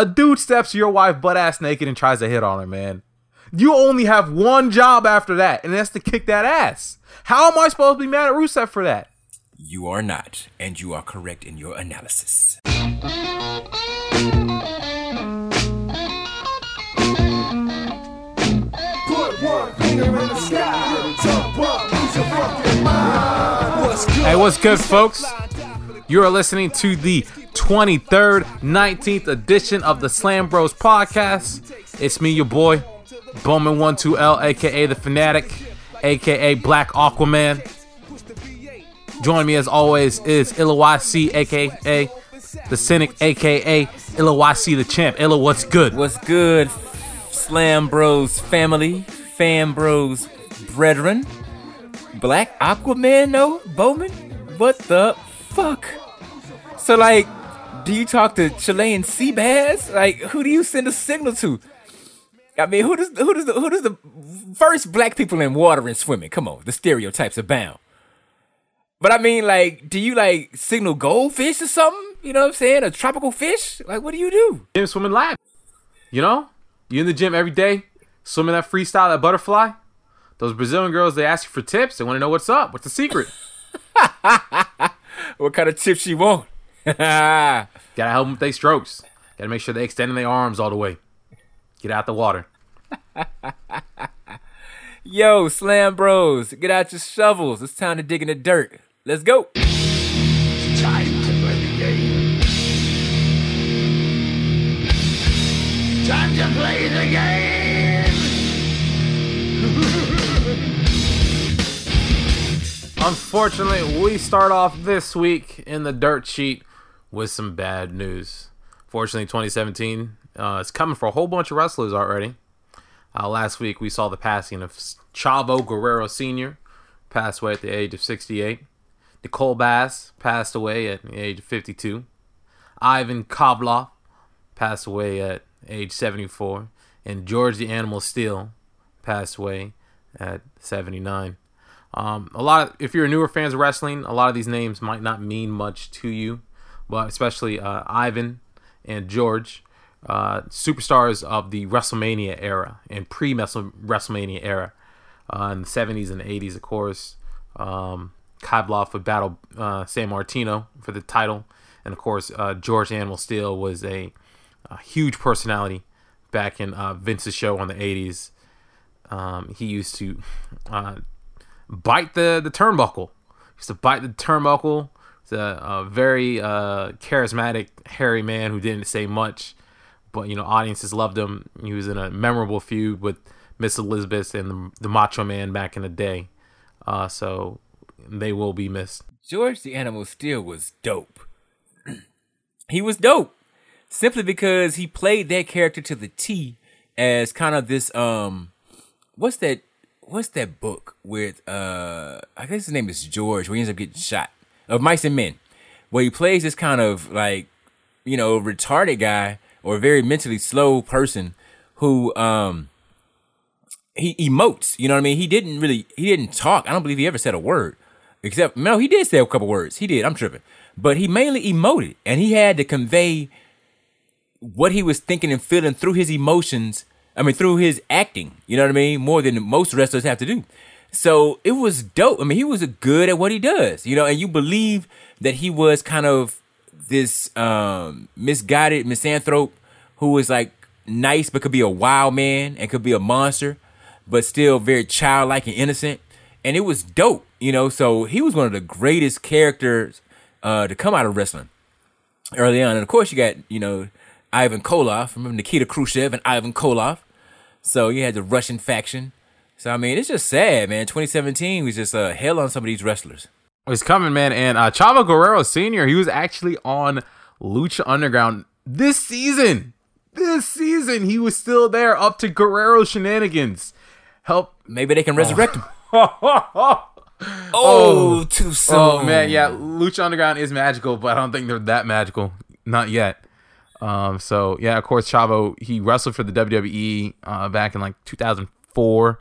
A dude steps your wife butt ass naked and tries to hit on her, man. You only have one job after that, and that's to kick that ass. How am I supposed to be mad at Rusev for that? You are not, and you are correct in your analysis. Hey, what's good, folks? You are listening to the 23rd, 19th edition of the Slam Bros podcast. It's me, your boy, Boman12L, aka The Fanatic, aka Black Aquaman. Join me as always is Illa YC, aka The Cynic, aka Illa YC the Champ. Illa, what's good? What's good, Slam Bros family, Fam Bros brethren? Black Aquaman, no? Boman? What the fuck? So, like, do you talk to Chilean sea bass? Like, who do you send a signal to? I mean, who does who does the who does the first black people in water and swimming? Come on, the stereotypes abound. But I mean, like, do you like signal goldfish or something? You know what I'm saying? A tropical fish? Like, what do you do? Gym swimming lab. You know? You in the gym every day, swimming that freestyle, that butterfly. Those Brazilian girls, they ask you for tips. They want to know what's up. What's the secret? What kind of tips you want? Gotta help them with their strokes. Gotta make sure they extending their arms all the way. Get out the water. Yo, Slam Bros, get out your shovels. It's time to dig in the dirt. Let's go. Time to play the game. Time to play the game. Unfortunately, we start off this week in the dirt sheet with some bad news. Fortunately, 2017 uh, is coming for a whole bunch of wrestlers already. Uh, last week, we saw the passing of Chavo Guerrero Sr., passed away at the age of 68. Nicole Bass passed away at the age of 52. Ivan Koloff passed away at age 74. And George the Animal Steele passed away at 79. Um, a lot of, if you're a newer fans of wrestling, a lot of these names might not mean much to you, but especially uh, Ivan and George, uh, superstars of the WrestleMania era and pre WrestleMania era, uh, in the 70s and 80s, of course. Um, would battle uh, Sammartino for the title, and of course, uh, George Animal Steele was a, a huge personality back in uh, Vince's show on the 80s. Um, he used to uh, bite the the turnbuckle. He used to bite the turnbuckle. A very uh, charismatic, hairy man who didn't say much, but you know audiences loved him. He was in a memorable feud with Miss Elizabeth and the, the Macho Man back in the day. Uh, so they will be missed. George the Animal Steele was dope. he was dope simply because he played that character to the T as kind of this um what's that what's that book with uh I guess his name is George where he ends up getting shot of Mice and Men where he plays this kind of like you know retarded guy or very mentally slow person who um he emotes you know what I mean he didn't really he didn't talk I don't believe he ever said a word except no he did say a couple words he did I'm tripping but he mainly emoted and he had to convey what he was thinking and feeling through his emotions. I mean, through his acting. You know what I mean? More than most wrestlers have to do. So it was dope. I mean, he was good at what he does. You know, and you believe that he was kind of this um, misguided misanthrope who was like nice but could be a wild man and could be a monster, but still very childlike and innocent. And it was dope. You know, so he was one of the greatest characters uh, to come out of wrestling early on. And of course, you got you know Ivan Koloff. Remember Nikita Khrushchev and Ivan Koloff. So you had the Russian faction. So I mean, it's just sad, man. 2017 was just uh, hell on some of these wrestlers. It's coming, man. And uh, Chavo Guerrero Sr., he was actually on Lucha Underground this season. This season, he was still there up to Guerrero shenanigans. Help. Maybe they can resurrect him. oh, Oh, too soon. oh, man. Yeah, Lucha Underground is magical, but I don't think they're that magical. Not yet. Um, so, yeah, of course, Chavo, he wrestled for the WWE uh, back in like 2004.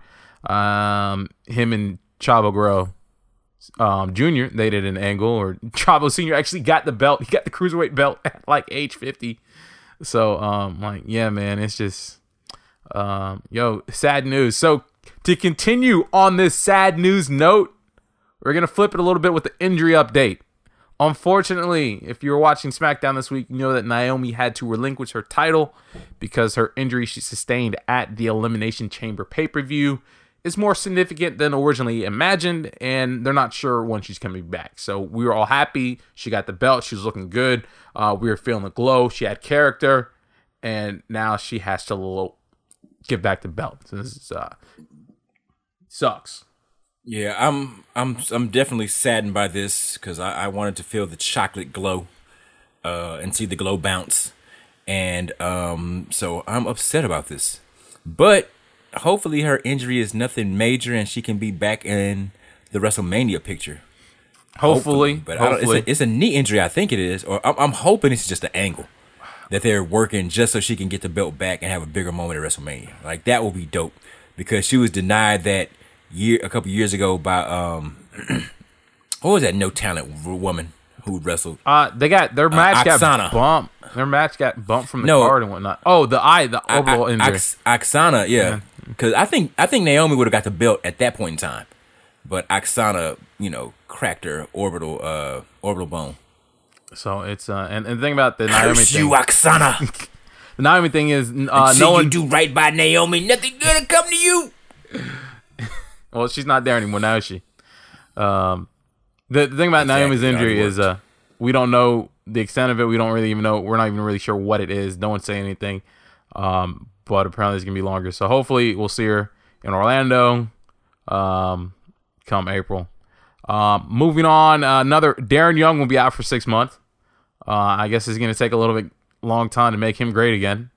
Um, him and Chavo Guerrero um, Jr. They did an angle, or Chavo Senior actually got the belt. He got the cruiserweight belt at like age fifty. So um like yeah man, it's just um yo, sad news. So to continue on this sad news note, we're gonna flip it a little bit with the injury update. Unfortunately, if you were watching SmackDown this week, you know that Naomi had to relinquish her title because her injury she sustained at the Elimination Chamber pay per view is more significant than originally imagined, and they're not sure when she's coming back. So we were all happy. She got the belt. She was looking good. Uh, we were feeling the glow. She had character, and now she has to give back the belt. So this is, uh, sucks. Yeah, I'm I'm I'm definitely saddened by this because I, I wanted to feel the chocolate glow, uh, and see the glow bounce, and um, so I'm upset about this. But hopefully, her injury is nothing major, and she can be back in the WrestleMania picture. Hopefully, but I don't, hopefully. it's, a, it's a knee injury. I think it is, or I'm, I'm hoping it's just an angle that they're working just so she can get the belt back and have a bigger moment at WrestleMania. Like that will be dope because she was denied that year a couple years ago by um what was that no talent woman who wrestled Uh, they got their match got bumped. Their match got bumped from the No. card and whatnot. Oh, the eye, the orbital I- injury. Ox- Aksana, yeah, because I think I think Naomi would have got the belt at that point in time, but Aksana, you know, cracked her orbital uh orbital bone. so it's uh, and, and the thing about the Naomi Curse thing, you, Aksana! the Naomi thing is uh, no you one. do right by Naomi, nothing gonna come to you. well, she's not there anymore now, is she? Um, the, the thing about Exactly, Naomi's injury is uh, we don't know the extent of it. We don't really even know. We're not even really sure what it is. No one's saying anything. Um, but apparently it's gonna be longer. So hopefully we'll see her in Orlando. Um, come April. Um, moving on, uh, another Darren Young will be out for six months. Uh, I guess it's to take a little bit long time to make him great again.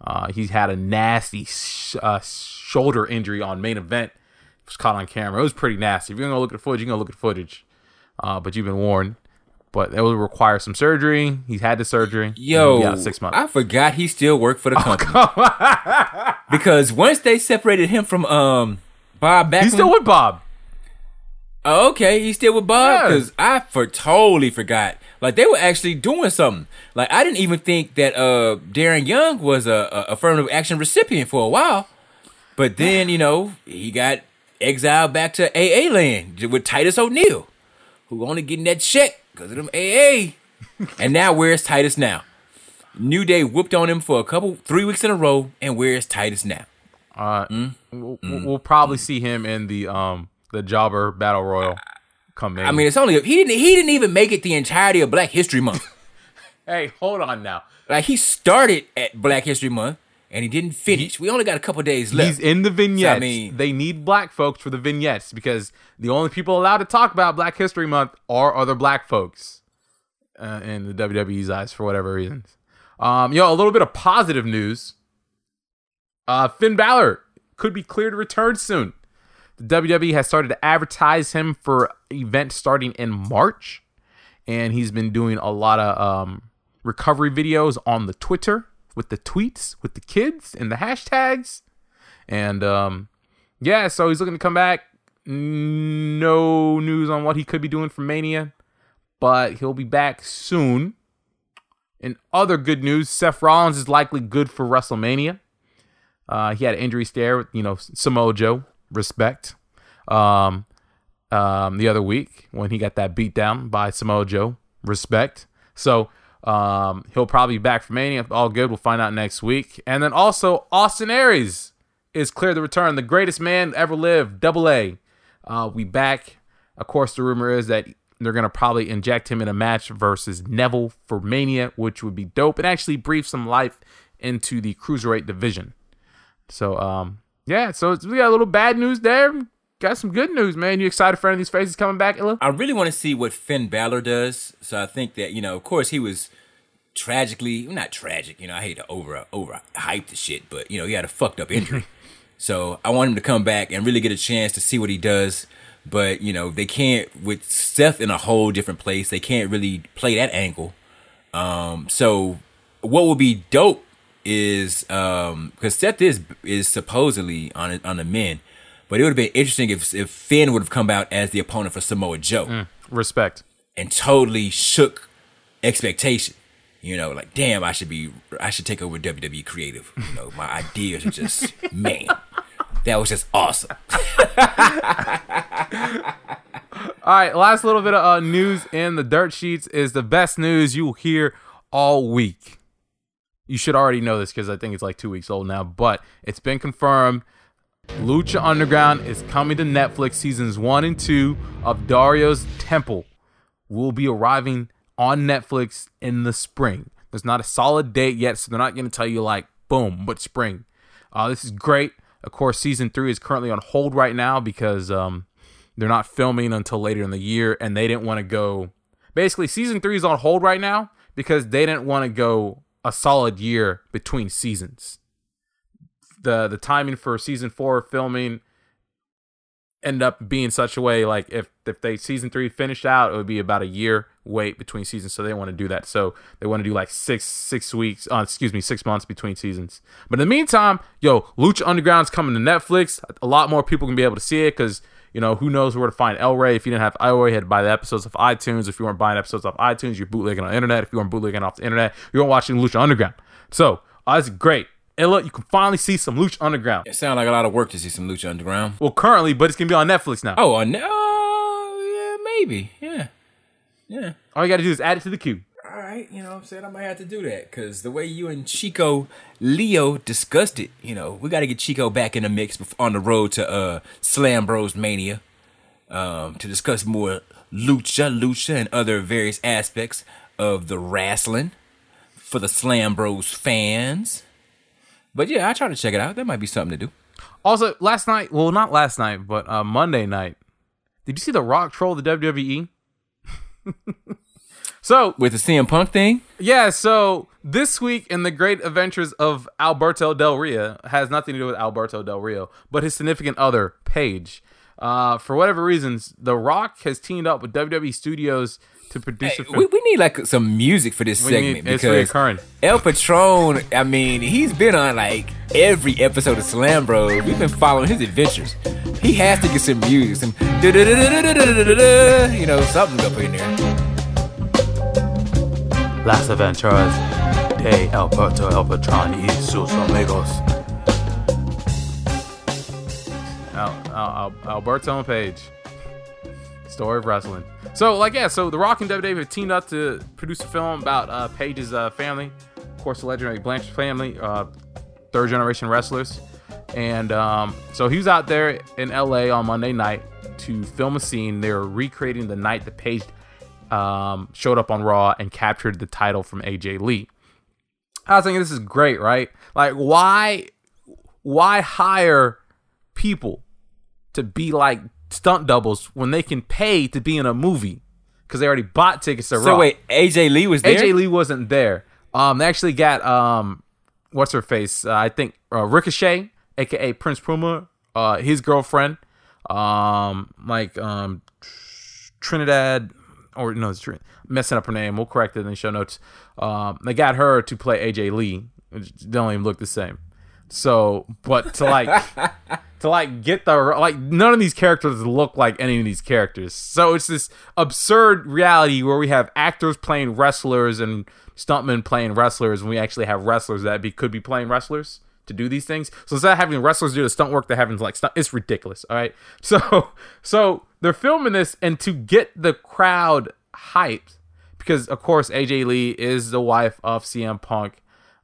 Uh, he's had a nasty sh- uh, shoulder injury on main event. It was caught on camera. It was pretty nasty. If you're to look at footage, you're to look at footage. Uh, but you've been warned. But it will require some surgery. He's had the surgery. Yo, yeah, six months. I forgot he still worked for the company because once they separated him from um Bob Backlund, He's still with Bob. Oh, okay, he's still with Bob Yeah. because I for totally forgot. Like they were actually doing something. Like I didn't even think that uh Darren Young was a, a affirmative action recipient for a while, but then you know he got exiled back to AA land with Titus O'Neil, who only getting that check because of them AA. and now where's Titus now? New Day whooped on him for a couple three weeks in a row, and where's Titus now? Uh, Mm. we'll, we'll probably see him in the um the Jobber Battle Royal. Come in. I mean, it's only he didn't he didn't even make it the entirety of Black History Month. hey, hold on now. Like he started at Black History Month and he didn't finish. We only got a couple days left. He's in the vignettes. mean- they need black folks for the vignettes because the only people allowed to talk about Black History Month are other black folks uh, in the WWE's eyes for whatever reasons. Um, yo, a little bit of positive news. Uh, Finn Balor could be cleared to return soon. The WWE has started to advertise him for events starting in March, and he's been doing a lot of um, recovery videos on the Twitter with the tweets with the kids and the hashtags, and um, yeah, so he's looking to come back. No news on what he could be doing for Mania, but he'll be back soon. In other good news, Seth Rollins is likely good for WrestleMania. Uh, he had an injury stare with, you know, Samoa Joe. Respect. Um, um, the other week when he got that beat down by Samoa Joe. Respect. So um, he'll probably be back for Mania. All good. We'll find out next week. And then also Austin Aries is clear to return. The greatest man ever lived. Double A. Uh, we back. Of course, the rumor is that they're gonna probably inject him in a match versus Neville for Mania, which would be dope and actually breathe some life into the cruiserweight division. So, um, yeah. So we got a little bad news there. Got some good news, man. You excited for any of these faces coming back, Illa? I really want to see what Finn Balor does. So I think that, you know, of course he was tragically not tragic, you know, I hate to over over hype the shit, but you know, he had a fucked up injury. so I want him to come back and really get a chance to see what he does. But, you know, they can't with Seth in a whole different place, they can't really play that angle. Um, so what would be dope is um because Seth is is supposedly on it- on the men, but it would have been interesting if if Finn would have come out as the opponent for Samoa Joe Respect. and totally shook expectation. You know, like damn, I should be, I should take over WWE creative. You know, my ideas are just man, that was just awesome. All right, last little bit of uh, news in the dirt sheets is the best news you will hear all week. You should already know this because I think it's like two weeks old now, but it's been confirmed. Lucha Underground is coming to Netflix. Seasons one and two of Dario's Temple will be arriving on Netflix in the spring. There's not a solid date yet, so they're not going to tell you like boom, but spring. Uh, this is great. Of course, season three is currently on hold right now because um, they're not filming until later in the year, and they didn't want to go. Basically, season three is on hold right now because they didn't want to go a solid year between seasons. The The timing for season four filming end up being such a way like if if they season three finished out, it would be about a year wait between seasons. So they want to do that. So they want to do like six six weeks. Uh, excuse me, six months between seasons. But in the meantime, yo, Lucha Underground's coming to Netflix. A lot more people can be able to see it because you know, who knows where to find El Rey. If you didn't have El Rey, had to buy the episodes of iTunes. If you weren't buying episodes off iTunes, you're bootlegging on the internet. If you weren't bootlegging off the internet, you weren't watching Lucha Underground. So, uh, it's great. Look, you can finally see some Lucha Underground. It sounds like a lot of work to see some Lucha Underground. Well, currently, but it's going to be on Netflix now. Oh, on, uh, yeah, maybe, yeah, yeah. All you got to do is add it to the queue. All right, you know what I'm saying? I might have to do that because the way you and Chico Leo discussed it, you know, we got to get Chico back in the mix on the road to uh Slam Bros Mania um, to discuss more lucha, lucha, and other various aspects of the wrestling for the Slam Bros fans. But yeah, I try to check it out. That might be something to do. Also, last night, well, not last night, but uh, Monday night, did you see The Rock troll the WWE? so, With the CM Punk thing, yeah, so this week in the great adventures of Alberto Del Rio has nothing to do with Alberto Del Rio, but his significant other, Paige. Uh, for whatever reasons, The Rock has teamed up with WWE Studios to produce a film. we, we need like some music for this We segment need- it's because reoccurring. El Patron, I mean, he's been on like every episode of Slam Bros. We've been following his adventures. He has to get some music, some you know, something up in there. Las Aventuras de Alberto El Patron y sus amigos. Al, Al, Al, Alberto and Paige. Story of wrestling. So, like, yeah, so The Rock and WWE have teamed up to produce a film about uh, Paige's uh, family. Of course, the legendary Blanchard family, uh, third generation wrestlers. And um, so he was out there in LA on Monday night to film a scene. They were recreating the night that Paige um, showed up on Raw and captured the title from AJ Lee. I was thinking this is great, right? Like, why, why hire people to be like stunt doubles when they can pay to be in a movie? Because they already bought tickets to So Raw. wait, AJ Lee was there. AJ Lee wasn't there. Um, they actually got um, what's her face? Uh, I think uh, Ricochet, aka Prince Puma, uh, his girlfriend, um, like um, Trinidad, or no, it's Trin- messing up her name. We'll correct it in the show notes. Um, they got her to play AJ Lee. They don't even look the same. So, but to like to like get the like none of these characters look like any of these characters. So it's this absurd reality where we have actors playing wrestlers and stuntmen playing wrestlers, and we actually have wrestlers that be could be playing wrestlers to do these things. So instead of having wrestlers do the stunt work, they're having like stunt. It's ridiculous. All right. So so they're filming this, and to get the crowd hyped, because of course AJ Lee is the wife of CM Punk.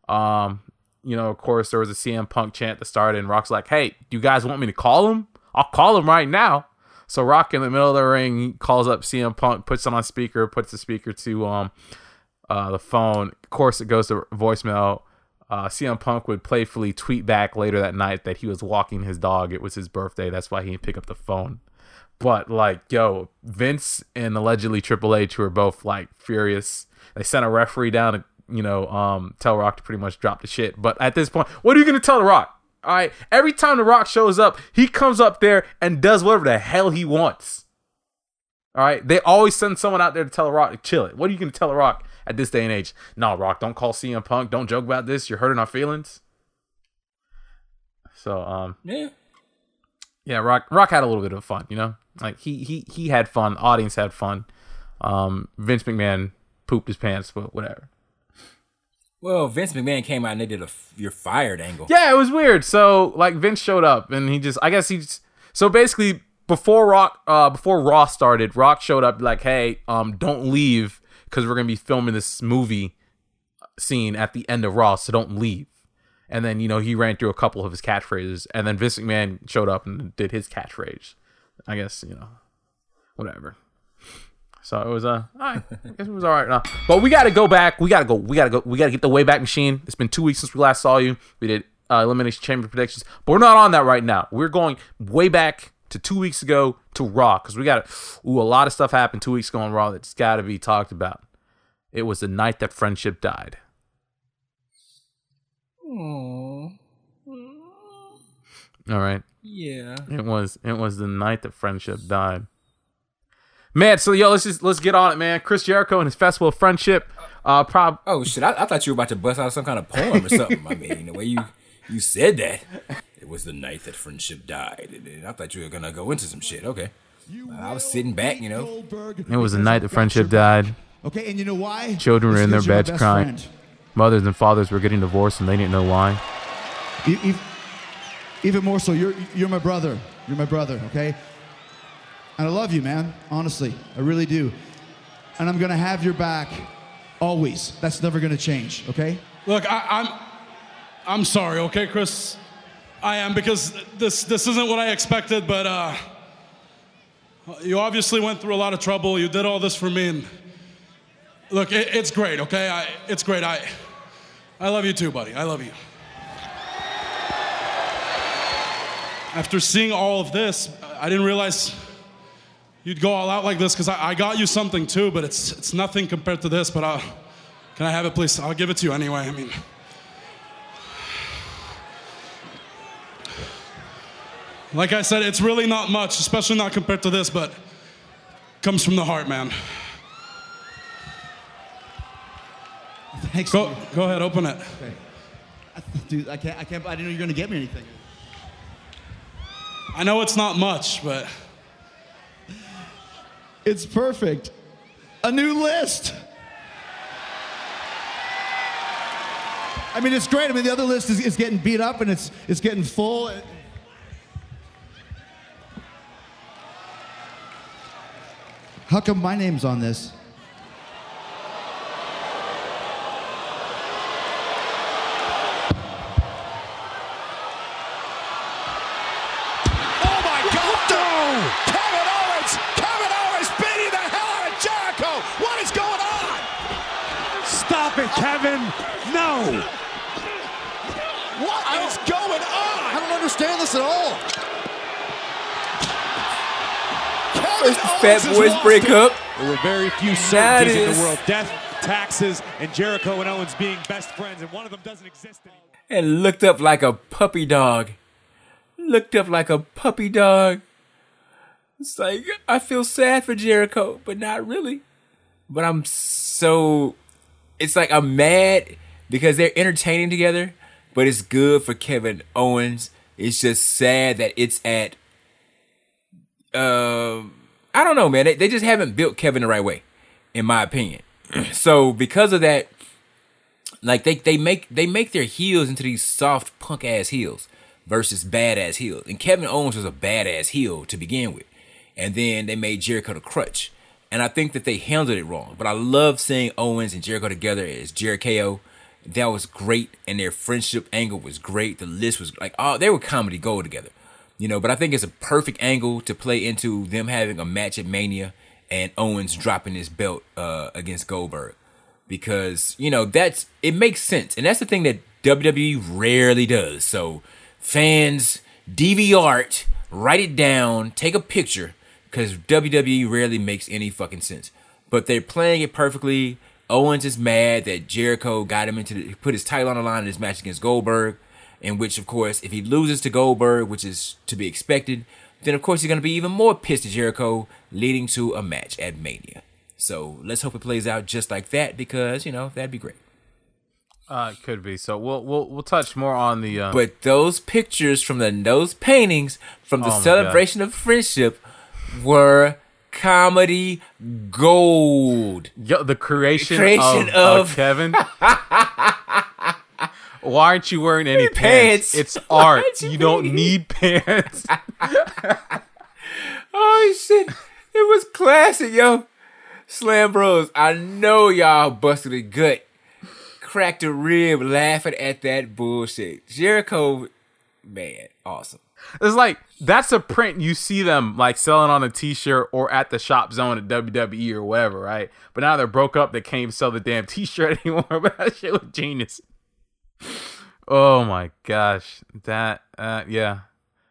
Um, you know, of course, there was a CM Punk chant that started, and Rock's like, "Hey, do you guys want me to call him? I'll call him right now." So Rock in the middle of the ring calls up CM Punk, puts him on speaker, puts the speaker to um uh, the phone. Of course, it goes to voicemail. Uh, CM Punk would playfully tweet back later that night that he was walking his dog. It was his birthday. That's why he didn't pick up the phone. But like, yo, Vince and allegedly Triple H were both like furious. They sent a referee down to, you know, um, tell Rock to pretty much drop the shit. But at this point, what are you gonna tell the Rock? All right, every time the Rock shows up, he comes up there and does whatever the hell he wants. All right, they always send someone out there to tell the Rock to chill it. What are you gonna tell the Rock at this day and age? No, Rock, don't call CM Punk. Don't joke about this. You're hurting our feelings. So, um, Yeah. yeah, Rock Rock had a little bit of fun, you know. Like he he he had fun. Audience had fun. Um, Vince McMahon pooped his pants, but whatever. Well, Vince McMahon came out and they did a you're fired angle. Yeah, it was weird. So like Vince showed up and he just I guess he just so basically before Rock uh before Raw started, Rock showed up like, "Hey, um don't leave cuz we're to be filming this movie scene at the end of Raw, so don't leave." And then, you know, he ran through a couple of his catchphrases and then Vince McMahon showed up and did his catchphrase. I guess, you know, whatever. So it was uh, I guess it was all right. Now. But we got to go back. We got to go. We got to go. We got to get the way back machine. It's been two weeks since we last saw you. We did uh, elimination chamber predictions, but we're not on that right now. We're going way back to two weeks ago to Raw because we got ooh a lot of stuff happened two weeks ago on Raw that's got to be talked about. It was the night that friendship died. All right. Yeah. It was it was the night that friendship died. Man, so yo, let's just let's get on it, man. Chris Jericho and his festival of friendship. Uh, prob Oh shit! I, I thought you were about to bust out some kind of poem or something. I mean, the way you you said that, it was the night that friendship died. And- and I thought you were gonna go into some shit. Okay, I was sitting back, you know. It was the night that friendship died. Okay, and you know why? Children were in their beds crying. friend. Mothers and fathers were getting divorced and they didn't know why. Even more so, you're you're my brother. You're my brother. Okay. And I love you, man. Honestly, I really do. And I'm gonna have your back always. That's never gonna change. Okay. Look, I, I'm, I'm sorry, okay, Chris. I am because this this isn't what I expected, but uh, you obviously went through a lot of trouble. You did all this for me, and look, it, it's great, okay? I, it's great. I, I love you too, buddy. I love you. After seeing all of this, I didn't realize you'd go all out like this because I, I got you something too, but it's it's nothing compared to this. But i can I have it, please? I'll give it to you anyway. I mean, like I said, it's really not much, especially not compared to this, but comes from the heart, man. Thanks, Go, go ahead, open it. dude. I can't. I can't. I didn't know you were gonna get me anything. I know it's not much, but It's perfect. A new list. I mean, it's great. I mean, the other list is, is getting beat up and it's it's getting full. How come my name's on this? Kevin! No! What is going on? I don't understand this at all. Kevin First the Fat Boys break it. up. There were very few That certainties in the world. Death, taxes, and Jericho and Owens being best friends, and one of them doesn't exist anymore. and looked up like a puppy dog. Looked up like a puppy dog. It's like I feel sad for Jericho, but not really. But I'm so it's like I'm mad because they're entertaining together, but it's good for Kevin Owens. It's just sad that it's at um I don't know, man. They, they just haven't built Kevin the right way, in my opinion. so because of that, like they they make they make their heels into these soft punk ass heels versus badass heels. And Kevin Owens was a badass heel to begin with, and then they made Jericho the crutch. And I think that they handled it wrong. But I love seeing Owens and Jericho together as Jericho. That was great, and their friendship angle was great. The list was like, oh, they were comedy gold together, you know. But I think it's a perfect angle to play into them having a match at Mania and Owens dropping his belt uh, against Goldberg because you know that's it makes sense and that's the thing that WWE rarely does. So fans DVR it, write it down, take a picture because WWE rarely makes any fucking sense. But they're playing it perfectly. Owens is mad that Jericho got him into the, put his title on the line in his match against Goldberg, in which of course if he loses to Goldberg, which is to be expected, then of course he's gonna be even more pissed at Jericho, leading to a match at Mania. So let's hope it plays out just like that because you know that'd be great. Uh, it could be. So we'll we'll we'll touch more on the. Uh, But those pictures from the those paintings from the Oh celebration of friendship were comedy gold. yo, the creation, Creation of, of- of Kevin. Why aren't you wearing any pants? Pants. It's art. you You don't need pants. Oh shit! It was classic, yo. Slam Bros. I know y'all busted a gut, cracked a rib, laughing at that bullshit. Jericho, man, awesome. It's like that's a print you see them like selling on a T-shirt or at the shop zone at WWE or whatever, right? But now they're broke up. They can't even sell the damn T-shirt anymore. But that shit was genius. Oh my gosh, that uh, yeah,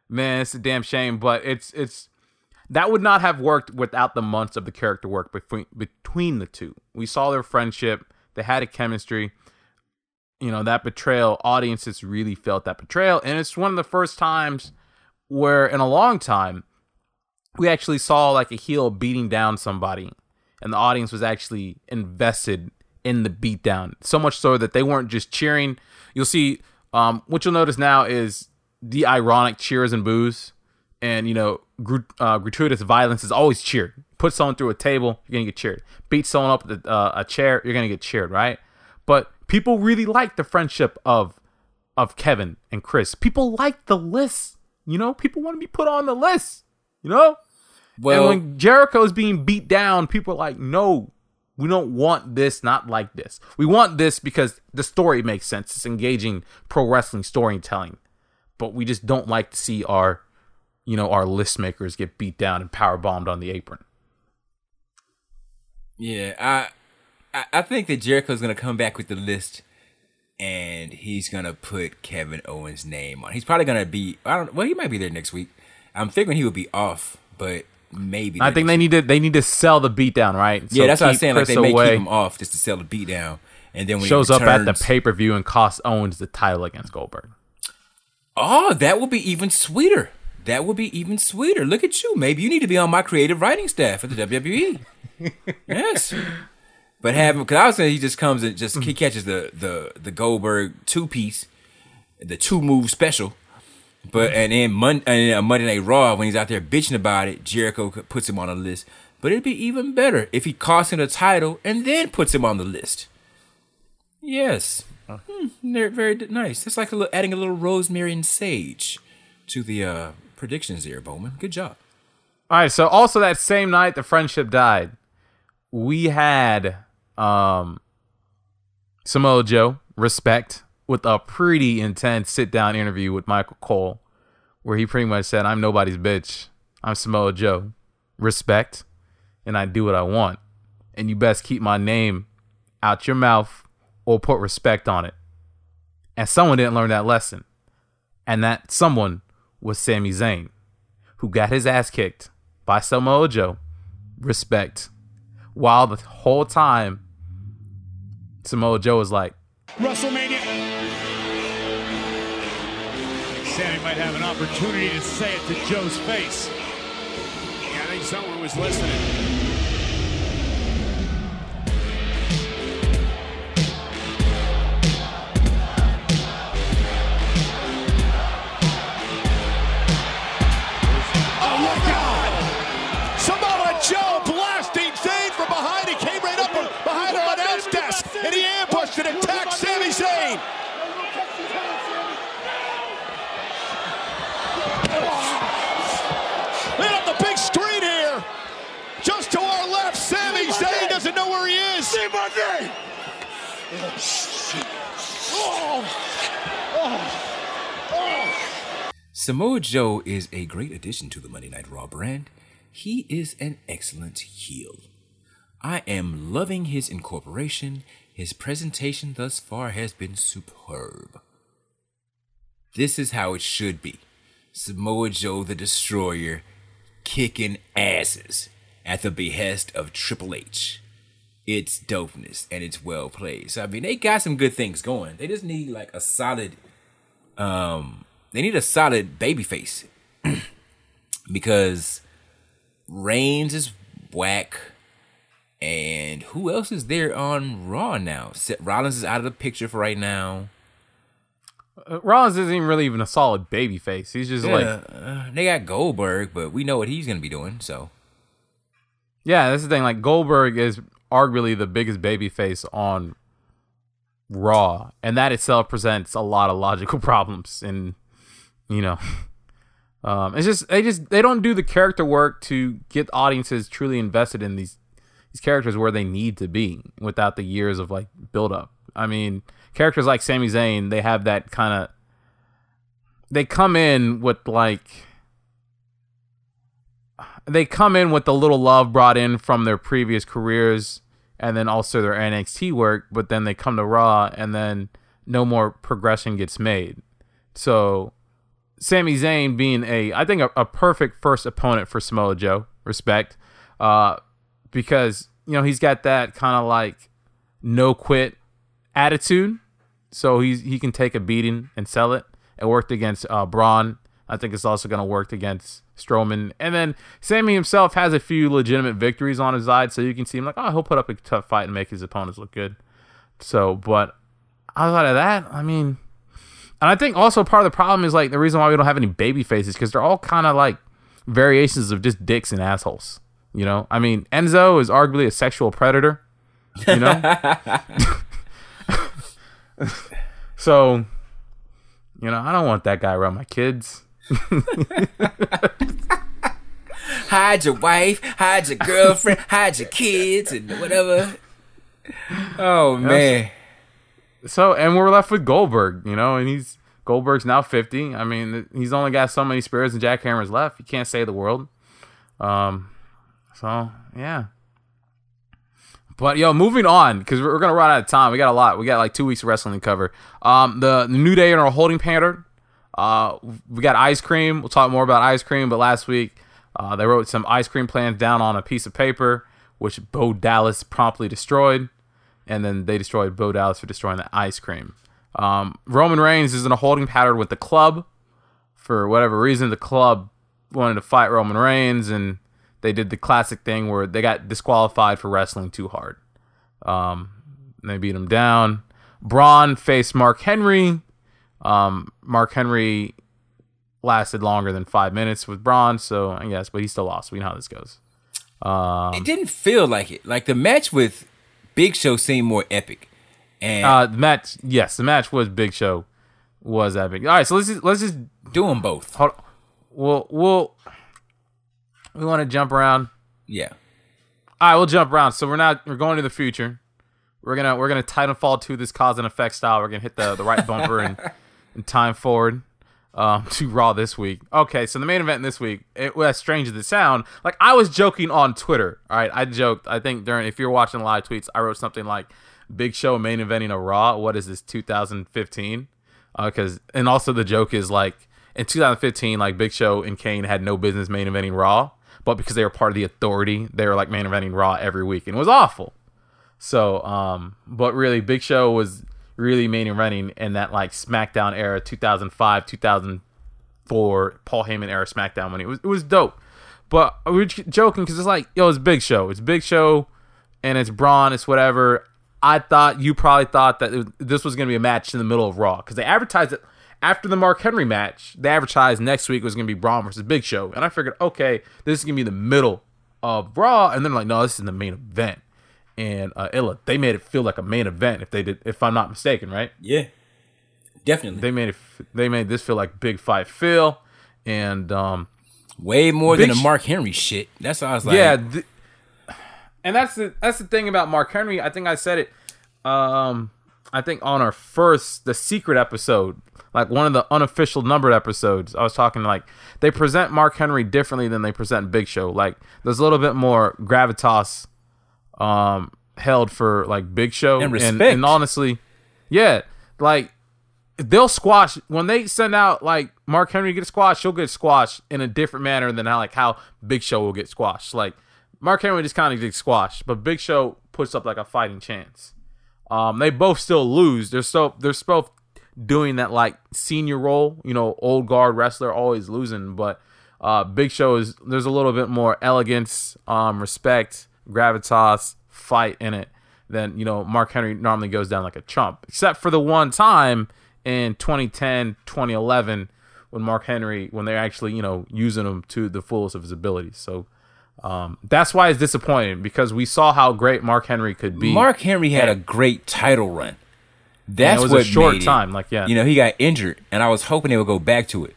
man, it's a damn shame. But it's it's that would not have worked without the months of the character work between between the two. We saw their friendship. They had a chemistry. You know that betrayal. Audiences really felt that betrayal, and it's one of the first times where, in a long time, we actually saw like a heel beating down somebody, and the audience was actually invested in the beatdown. So much so that they weren't just cheering. You'll see. Um, what you'll notice now is the ironic cheers and boos and you know gru- uh, gratuitous violence is always cheered. Put someone through a table, you're gonna get cheered. Beat someone up with a, uh, a chair, you're gonna get cheered, right? But people really like the friendship of of Kevin and Chris. People like the list, you know. People want to be put on the list, you know. Well, and when Jericho's being beat down, people are like, no, we don't want this, not like this. We want this because the story makes sense. It's engaging pro wrestling storytelling. But we just don't like to see our, you know, our list makers get beat down and power bombed on the apron. yeah, I, I think that Jericho's gonna come back with the list, and he's gonna put Kevin Owens' name on. He's probably gonna be. I don't. Well, he might be there next week. I'm figuring he would be off, but maybe. I think they need to they need to sell the beatdown, right? Yeah, that's what I'm saying. Like Chris they may away, keep him off just to sell the beat down, and then when he shows up at the pay per view and costs Owens the title against Goldberg. Oh, that would be even sweeter. That would be even sweeter. Look at you. Maybe you need to be on my creative writing staff at the WWE. yes. But have him because I was saying he just comes and just he catches the the the Goldberg two piece, the two move special. But and then Mon- and then Monday Night Raw when he's out there bitching about it, Jericho puts him on a list. But it'd be even better if he costs him the title and then puts him on the list. Yes, Hmm, they're very nice. It's like a little, adding a little rosemary and sage to the uh, predictions here, Boman. Good job. All right, so also that same night the friendship died, we had um Samoa Joe respect with a pretty intense sit down interview with Michael Cole, where he pretty much said, "I'm nobody's bitch. I'm Samoa Joe. Respect, and I do what I want, and you best keep my name out your mouth or put respect on it." And someone didn't learn that lesson, and that someone was Sami Zayn who got his ass kicked by Samoa Joe, respect, while the whole time Samoa Joe was like, WrestleMania. Sami might have an opportunity to say it to Joe's face. Yeah, I think someone was listening. Samoa Joe is a great addition to the Monday Night Raw brand. He is an excellent heel. I am loving his incorporation. His presentation thus far has been superb. This is how it should be. Samoa Joe the Destroyer kicking asses at the behest of Triple H. It's dopeness and it's well played. So I mean they got some good things going. They just need like a solid um they need a solid baby face. because Reigns is whack. And who else is there on Raw now? Seth Rollins is out of the picture for right now. uh, Rollins isn't even really even a solid baby face. He's just like, uh, they got Goldberg, but we know what he's gonna be doing. So yeah, this is the thing. Like Goldberg is arguably the biggest baby face on Raw, and that itself presents a lot of logical problems. And you know, um, it's just they just they don't do the character work to get audiences truly invested in these these characters where they need to be without the years of like build up. I mean, characters like Sami Zayn, they have that kind of they come in with like they come in with the little love brought in from their previous careers and then also their NXT work, but then they come to Raw and then no more progression gets made. So Sami Zayn being a I think a, a perfect first opponent for Samoa Joe, respect. Uh because you know he's got that kind of like no quit attitude, so he's he can take a beating and sell it. It worked against uh, Braun. I think it's also going to work against Strowman. And then Sami himself has a few legitimate victories on his side, so you can see him like, oh, he'll put up a tough fight and make his opponents look good. So, but outside of that, I mean, and I think also part of the problem is like the reason why we don't have any baby faces because they're all kind of like variations of just dicks and assholes. You know, I mean, Enzo is arguably a sexual predator. You know, so you know, I don't want that guy around my kids. hide your wife, hide your girlfriend, hide your kids, and whatever. Oh man. So, and we're left with Goldberg, you know, and he's Goldberg's now 50. I mean, he's only got so many spears and jackhammers left. You can't save the world. Um, so yeah. But yo, moving on because we're, we're gonna run out of time. We got a lot. We got like two weeks of wrestling to cover. Um, the, the New Day in our holding pattern. Uh, we got ice cream. We'll talk more about ice cream. But last week, uh, they wrote some ice cream plans down on a piece of paper, which Bo Dallas promptly destroyed, and then they destroyed Bo Dallas for destroying the ice cream. Um, Roman Reigns is in a holding pattern with the club. For whatever reason, the club wanted to fight Roman Reigns, and they did the classic thing where they got disqualified for wrestling too hard. Um, they beat him down. Braun faced Mark Henry. Um, Mark Henry lasted longer than five minutes with Braun, so I guess, but he still lost. We know how this goes. Um, it didn't feel like it. Like the match with Big Show seemed more epic. And uh, the match, yes, the match was Big Show was epic. All right, so let's just, let's just do them both. Hold, we'll we'll we want to jump around. Yeah. All right, we'll jump around. So we're not we're going to the future. We're gonna we're gonna Titanfall to this cause and effect style. We're gonna hit the the right bumper and time forward um, to Raw this week. Okay, so the main event this week, it, as strange as it sound, like I was joking on Twitter. All right, I joked. I think during if you're watching live tweets, I wrote something like "Big Show main eventing a Raw." What is this 2015? Because uh, and also the joke is like in 2015, like Big Show and Kane had no business main eventing Raw but because they were part of the authority, they were like main eventing Raw every week, and it was awful. So, um, but really, Big Show was really main running in that like SmackDown era, 2005, 2004, Paul Heyman era SmackDown when it was it was dope. But we are joking because it's like, yo, it's Big Show, it's Big Show, and it's Braun, it's whatever. I thought you probably thought that this was to be a match in the middle of Raw because they advertised it after the Mark Henry match, they advertised next week was to be Braun versus Big Show. And I figured, okay, this is to be the middle of Raw. And then like, no, this is the main event. And uh, Illa, they made it feel like a main event if they did, if I'm not mistaken, right? Yeah, definitely. They made it. They made this feel like big fight feel, and um, way more than a Mark Henry shit. That's what I was like. Yeah, th- and that's the that's the thing about Mark Henry. I think I said it. Um, I think on our first the secret episode like one of the unofficial numbered episodes, I was talking like they present Mark Henry differently than they present Big Show. Like there's a little bit more gravitas um held for like Big Show and respect. And, and honestly, yeah, like they'll squash when they send out like Mark Henry get squashed, he'll get squashed in a different manner than how like how Big Show will get squashed. Like Mark Henry just kind of gets squashed, but Big Show puts up like a fighting chance. Um, they both still lose. They're still they're both doing that like senior role, you know, old guard wrestler always losing, but uh Big Show is there's a little bit more elegance, um, respect, gravitas, fight in it then you know, Mark Henry normally goes down like a chump. Except for the one time in 2010, 2011 when Mark Henry when they're actually, you know, using him to the fullest of his abilities. So um, that's why it's disappointing because we saw how great Mark Henry could be. Mark Henry had a great title run. That's was what a short made it. time, like, yeah. You know, he got injured, and I was hoping they would go back to it.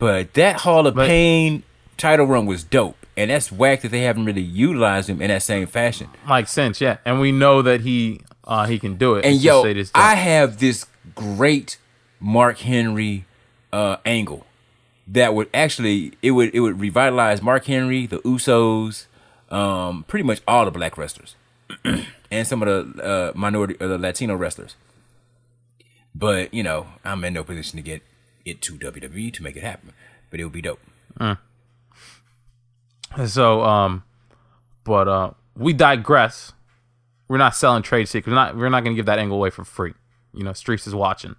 But that Hall of But- Pain title run was dope, and that's whack that they haven't really utilized him in that same fashion. Like since, yeah, and we know that he uh he can do it. And yo. I have this great Mark Henry uh, angle that would actually it would it would revitalize Mark Henry, the Usos, um, pretty much all the black wrestlers, and some of the uh, minority or the Latino wrestlers. But you know, I'm in no position to get it to WWE to make it happen. But it would be dope. So, um, but uh, we digress. We're not selling trade secrets. We're not. We're not to give that angle away for free. You know, Streets is watching.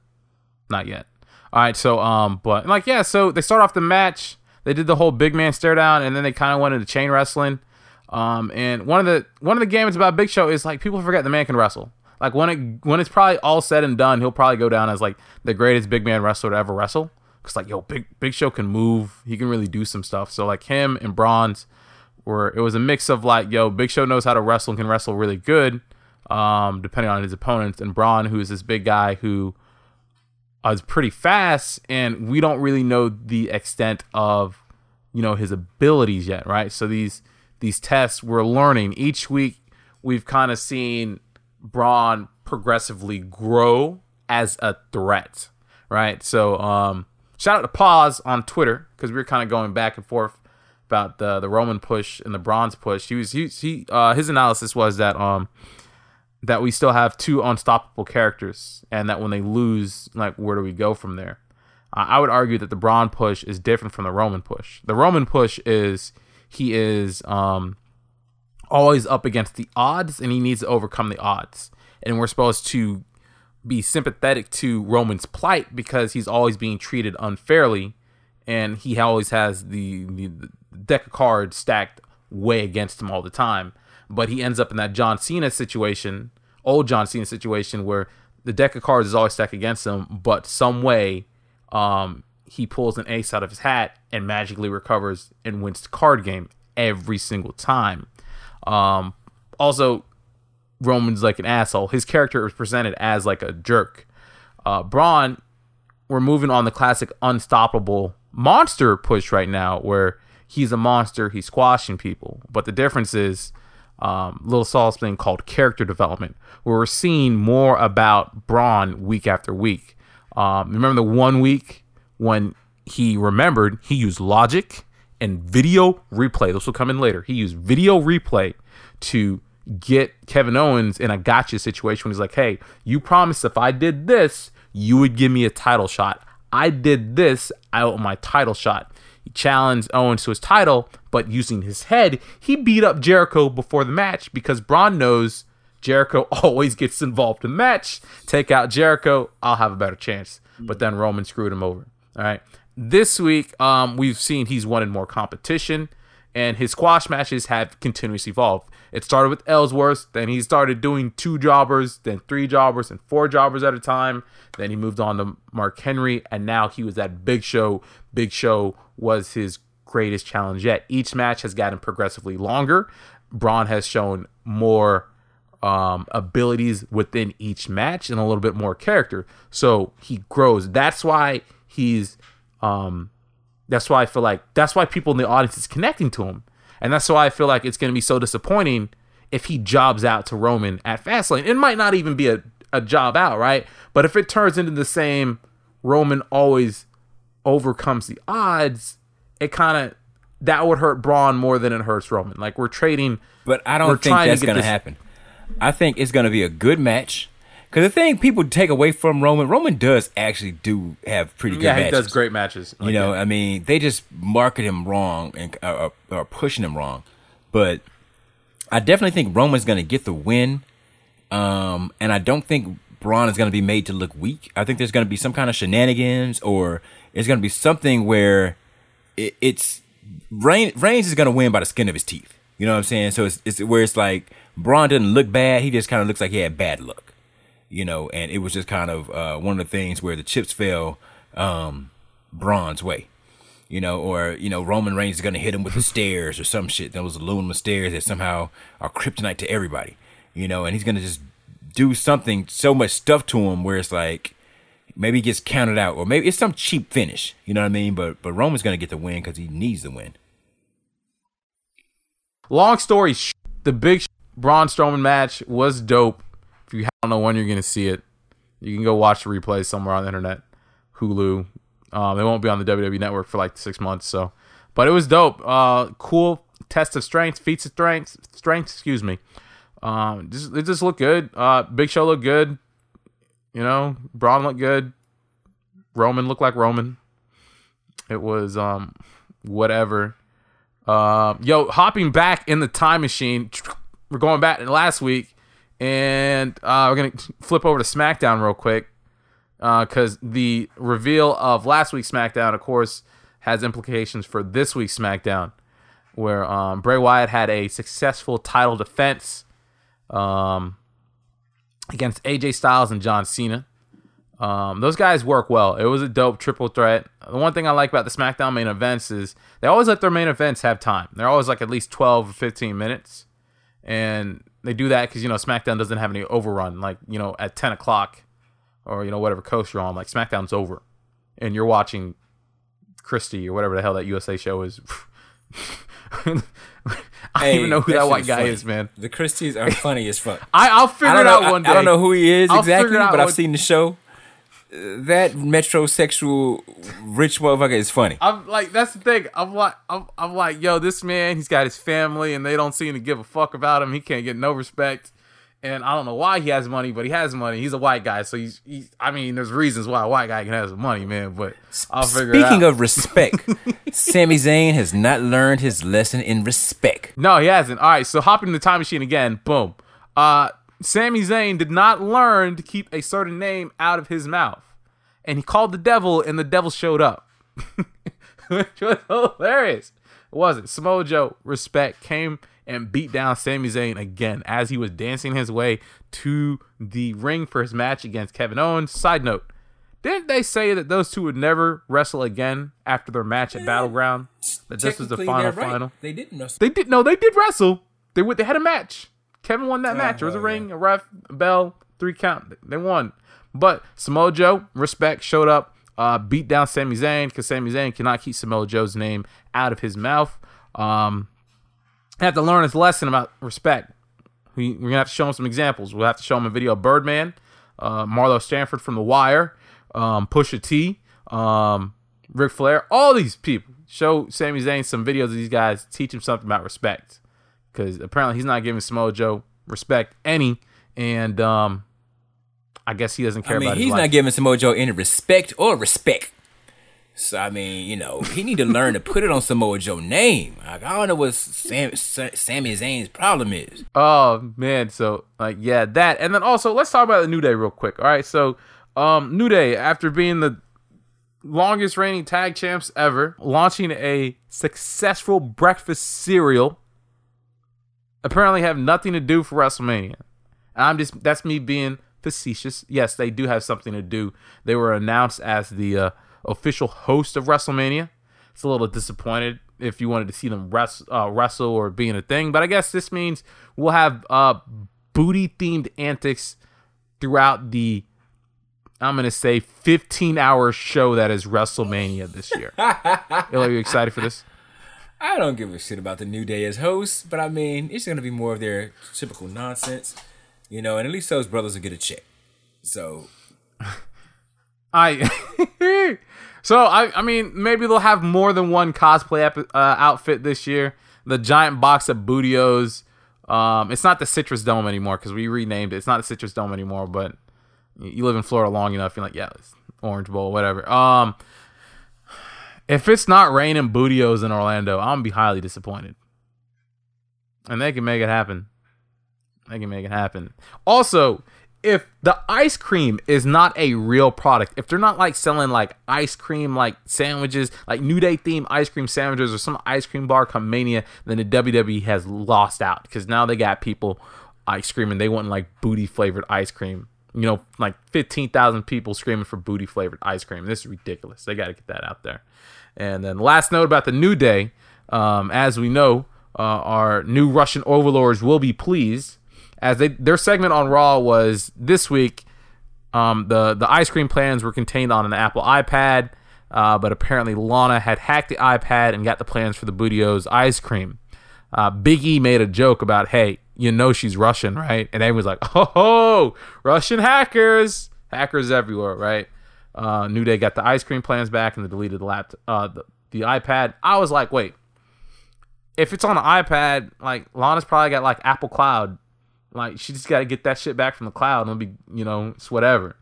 Not yet. All right. So, um, but like, yeah. So they start off the match. They did the whole big man stare down, and then they kind of went into chain wrestling. Um, and one of the one of the games about Big Show is like people forget the man can wrestle. Like when it when it's probably all said and done, he'll probably go down as like the greatest big man wrestler to ever wrestle. Cause like yo, Big Big Show can move. He can really do some stuff. So like him and Braun's were it was a mix of like yo, Big Show knows how to wrestle and can wrestle really good, um, depending on his opponents. And Braun, who's this big guy who is pretty fast, and we don't really know the extent of you know his abilities yet, right? So these these tests we're learning each week. We've kind of seen Braun progressively grow as a threat, right? So um, shout out to Pause on Twitter because we were kind of going back and forth about the the Roman push and the Braun's push. He was he, he uh, his analysis was that um that we still have two unstoppable characters, and that when they lose, like where do we go from there? Uh, I would argue that the Braun's push is different from the Roman push. The Roman push is he is um always up against the odds, and he needs to overcome the odds, and we're supposed to be sympathetic to Roman's plight because he's always being treated unfairly, and he always has the, the, deck of cards stacked way against him all the time. But he ends up in that John Cena situation, old John Cena situation, where the deck of cards is always stacked against him, but some way um, he pulls an ace out of his hat and magically recovers and wins the card game every single time. Um, also, Roman's like an asshole. His character is presented as like a jerk. Uh, Braun, we're moving on the classic unstoppable monster push right now, where he's a monster, he's squashing people. But the difference is, um, Little Saul's thing called character development, where we're seeing more about Braun week after week. Um, remember the one week when he remembered he used logic and video replay. This will come in later. He used video replay to get Kevin Owens in a gotcha situation when he's like, hey, you promised if I did this, you would give me a title shot. I did this, I want my title shot. He challenged Owens to his title, but using his head, he beat up Jericho before the match because Braun knows Jericho always gets involved in the match. Take out Jericho, I'll have a better chance. But then Roman screwed him over. All right. This week, um, we've seen he's wanted more competition, and his squash matches have continuously evolved. It started with Ellsworth, then he started doing two jobbers, then three jobbers, and four jobbers at a time. Then he moved on to Mark Henry, and now he was at Big Show. Big Show was his greatest challenge yet. Each match has gotten progressively longer. Braun has shown more um, abilities within each match and a little bit more character. So he grows. That's why he's. Um, that's why I feel like that's why people in the audience is connecting to him, and that's why I feel like it's going to be so disappointing if he jobs out to Roman at Fastlane. It might not even be a, a job out, right? But if it turns into the same Roman always overcomes the odds, it kind of that would hurt Braun more than it hurts Roman. Like we're trading, But I don't think that's going to this- happen. I think it's going to be a good match. Because the thing people take away from Roman, Roman does actually do have pretty good matches. Yeah, matches. he does great matches. You know, I mean, they just market him wrong and uh, are pushing him wrong. But I definitely think Roman's going to get the win. Um, and I don't think Braun is going to be made to look weak. I think there's going to be some kind of shenanigans or it's going to be something where it, it's Reign, Reigns is going to win by the skin of his teeth. You know what I'm saying? So it's, it's where it's like Braun doesn't look bad. He just kind of looks like he had bad luck. You know, and it was just kind of uh, one of the things where the chips fell um, Braun's way. You know, or you know, Roman Reigns is gonna hit him with the stairs or some shit. Those aluminum stairs that somehow are kryptonite to everybody. You know, and he's gonna just do something so much stuff to him where it's like maybe he gets counted out or maybe it's some cheap finish. You know what I mean? But but Roman's gonna get the win because he needs the win. Long story, sh- the big sh- Braun Strowman match was dope. If you don't know when you're gonna see it, you can go watch the replay somewhere on the internet, Hulu. Um, it won't be on the WWE Network for like six months, so. But it was dope. Uh, cool test of strength, feats of strength, strength. Excuse me. Um, just it just looked good. Uh, Big Show looked good. You know, Braun looked good. Roman looked like Roman. It was um, whatever. Um, yo, hopping back in the time machine, we're going back to last week, and uh, we're gonna flip over to SmackDown real quick because the reveal of last week's SmackDown, of course, has implications for this week's SmackDown, where um, Bray Wyatt had a successful title defense um, against AJ Styles and John Cena. Um, those guys work well. It was a dope triple threat. The one thing I like about the SmackDown main events is they always let their main events have time. They're always like at least 12 or 15 minutes. And they do that because, you know, SmackDown doesn't have any overrun. Like, you know, at 10 o'clock or, you know, whatever coast you're on, like SmackDown's over. And you're watching Chrisley or whatever the hell that USA show is. I don't even know who that, white guy funny. is, man. The Chrisleys are funny as fuck. I, I'll figure it know. out one day. I, don't know who he is I'll exactly, figure it out but I've one- seen the show. That metrosexual rich motherfucker is funny. I'm like, that's the thing. I'm like, I'm, I'm like, yo, this man, he's got his family, and they don't seem to give a fuck about him. He can't get no respect, and I don't know why he has money, but he has money. He's a white guy, so he's, he's I mean, there's reasons why a white guy can have some money, man. But I'll figure. Speaking of respect, Sami Zayn has not learned his lesson in respect. No, he hasn't. All right, so hopping in the time machine again. Boom. Uh, Sami Zayn did not learn to keep a certain name out of his mouth, and he called the devil, and the devil showed up, which was hilarious. It wasn't. Samoa Joe, respect, came and beat down Sami Zayn again as he was dancing his way to the ring for his match against Kevin Owens. Side note. Didn't they say that those two would never wrestle again after their match at eh, Battleground? That this was the final right. final? They didn't wrestle. They did no, they did wrestle. They would they had a match. Kevin won that Oh, match. There was a ring, a ref, a bell, three count. They won. But Samoa Joe, respect, showed up, uh, beat down Sami Zayn because Sami Zayn cannot keep Samoa Joe's name out of his mouth. Um, have to learn his lesson about respect. We, we're gonna have to show him some examples. We'll have to show him a video of Birdman, uh, Marlo Stanfield from The Wire, um, Pusha T, um, Ric Flair, all these people. Show Sami Zayn some videos of these guys. Teach him something about respect, because apparently he's not giving Samoa Joe respect any, and um, I guess he doesn't care I mean, about his he's not giving Samoa Joe any respect or respect. So I mean, you know, he need to learn to put it on Samoa Joe name. Like, I don't know what Sam, Sa- Sami Zayn's problem is. Oh man, so like yeah, that and then also let's talk about the New Day real quick. All right, so um New Day after being the longest reigning tag champs ever, launching a successful breakfast cereal, apparently have nothing to do for WrestleMania. I'm just that's me being facetious. Yes, they do have something to do. They were announced as the uh, official host of WrestleMania. It's a little disappointed if you wanted to see them wrestle, uh, wrestle or being a thing, but I guess this means we'll have uh, booty themed antics throughout the I'm gonna say 15 hour show that is WrestleMania this year. Are you excited for this? I don't give a shit about the New Day as hosts, but I mean, it's gonna be more of their typical nonsense, you know. And at least those brothers will get a check. So I so I I mean maybe they'll have more than one cosplay epi- uh, outfit this year. The giant box of Bootios. Um, it's not the Citrus Dome anymore because we renamed it. It's not the Citrus Dome anymore, but you live in Florida long enough, you're like, yeah, it's Orange Bowl, whatever. Um, if it's not raining Bootios in Orlando, I'm gonna be highly disappointed. And they can make it happen. They can make it happen. Also, if the ice cream is not a real product, if they're not like selling like ice cream like sandwiches, like New Day themed ice cream sandwiches or some ice cream bar come Mania, then the WWE has lost out because now they got people ice cream and they want like booty flavored ice cream. You know, like 15,000 people screaming for booty flavored ice cream. This is ridiculous. They got to get that out there. And then last note about the New Day, um, as we know, uh, our new Russian overlords will be pleased as they their segment on Raw was this week. Um, the the ice cream plans were contained on an Apple iPad, uh, but apparently Lana had hacked the iPad and got the plans for the Bootios ice cream. Uh, made a joke about, "Hey, you know she's Russian, right?" And everyone's like, "Oh, Russian hackers, hackers everywhere, right?" Uh, New Day got the ice cream plans back and they deleted the laptop, uh, the, the iPad. I was like, wait, if it's on the iPad, like Lana's probably got like Apple Cloud. Like she just got to get that shit back from the cloud and it'll be, you know, it's whatever.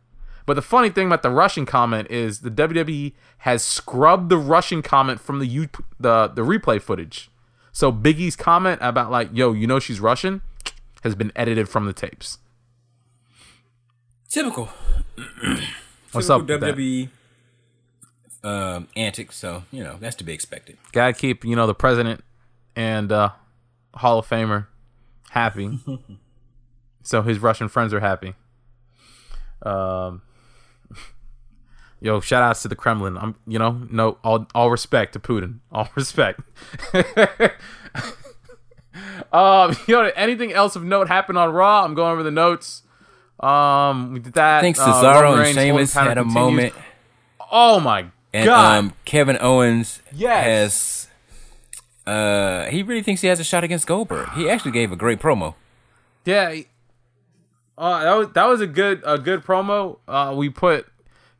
But the funny thing about the Russian comment is the WWE has scrubbed the Russian comment from the U- the the replay footage. So Big E's comment about like, "Yo, you know she's Russian," has been edited from the tapes. Typical. What's up? WWE um, antics. So you know that's to be expected. Gotta keep, you know, the president and uh, Hall of Famer happy. so his Russian friends are happy. Um, yo, shout outs to the Kremlin. I'm, you know, no, all, all respect to Putin. All respect. um, you know, anything else of note happened on Raw? I'm going over the notes. Um, we did that. I think Uh, Cesaro Roman and Sheamus had a continues. moment, Oh my and god! um, Kevin Owens Yes. has. Uh, he really thinks he has a shot against Goldberg. He actually gave a great promo. Yeah, he- uh, that was that was a good a good promo. Uh, we put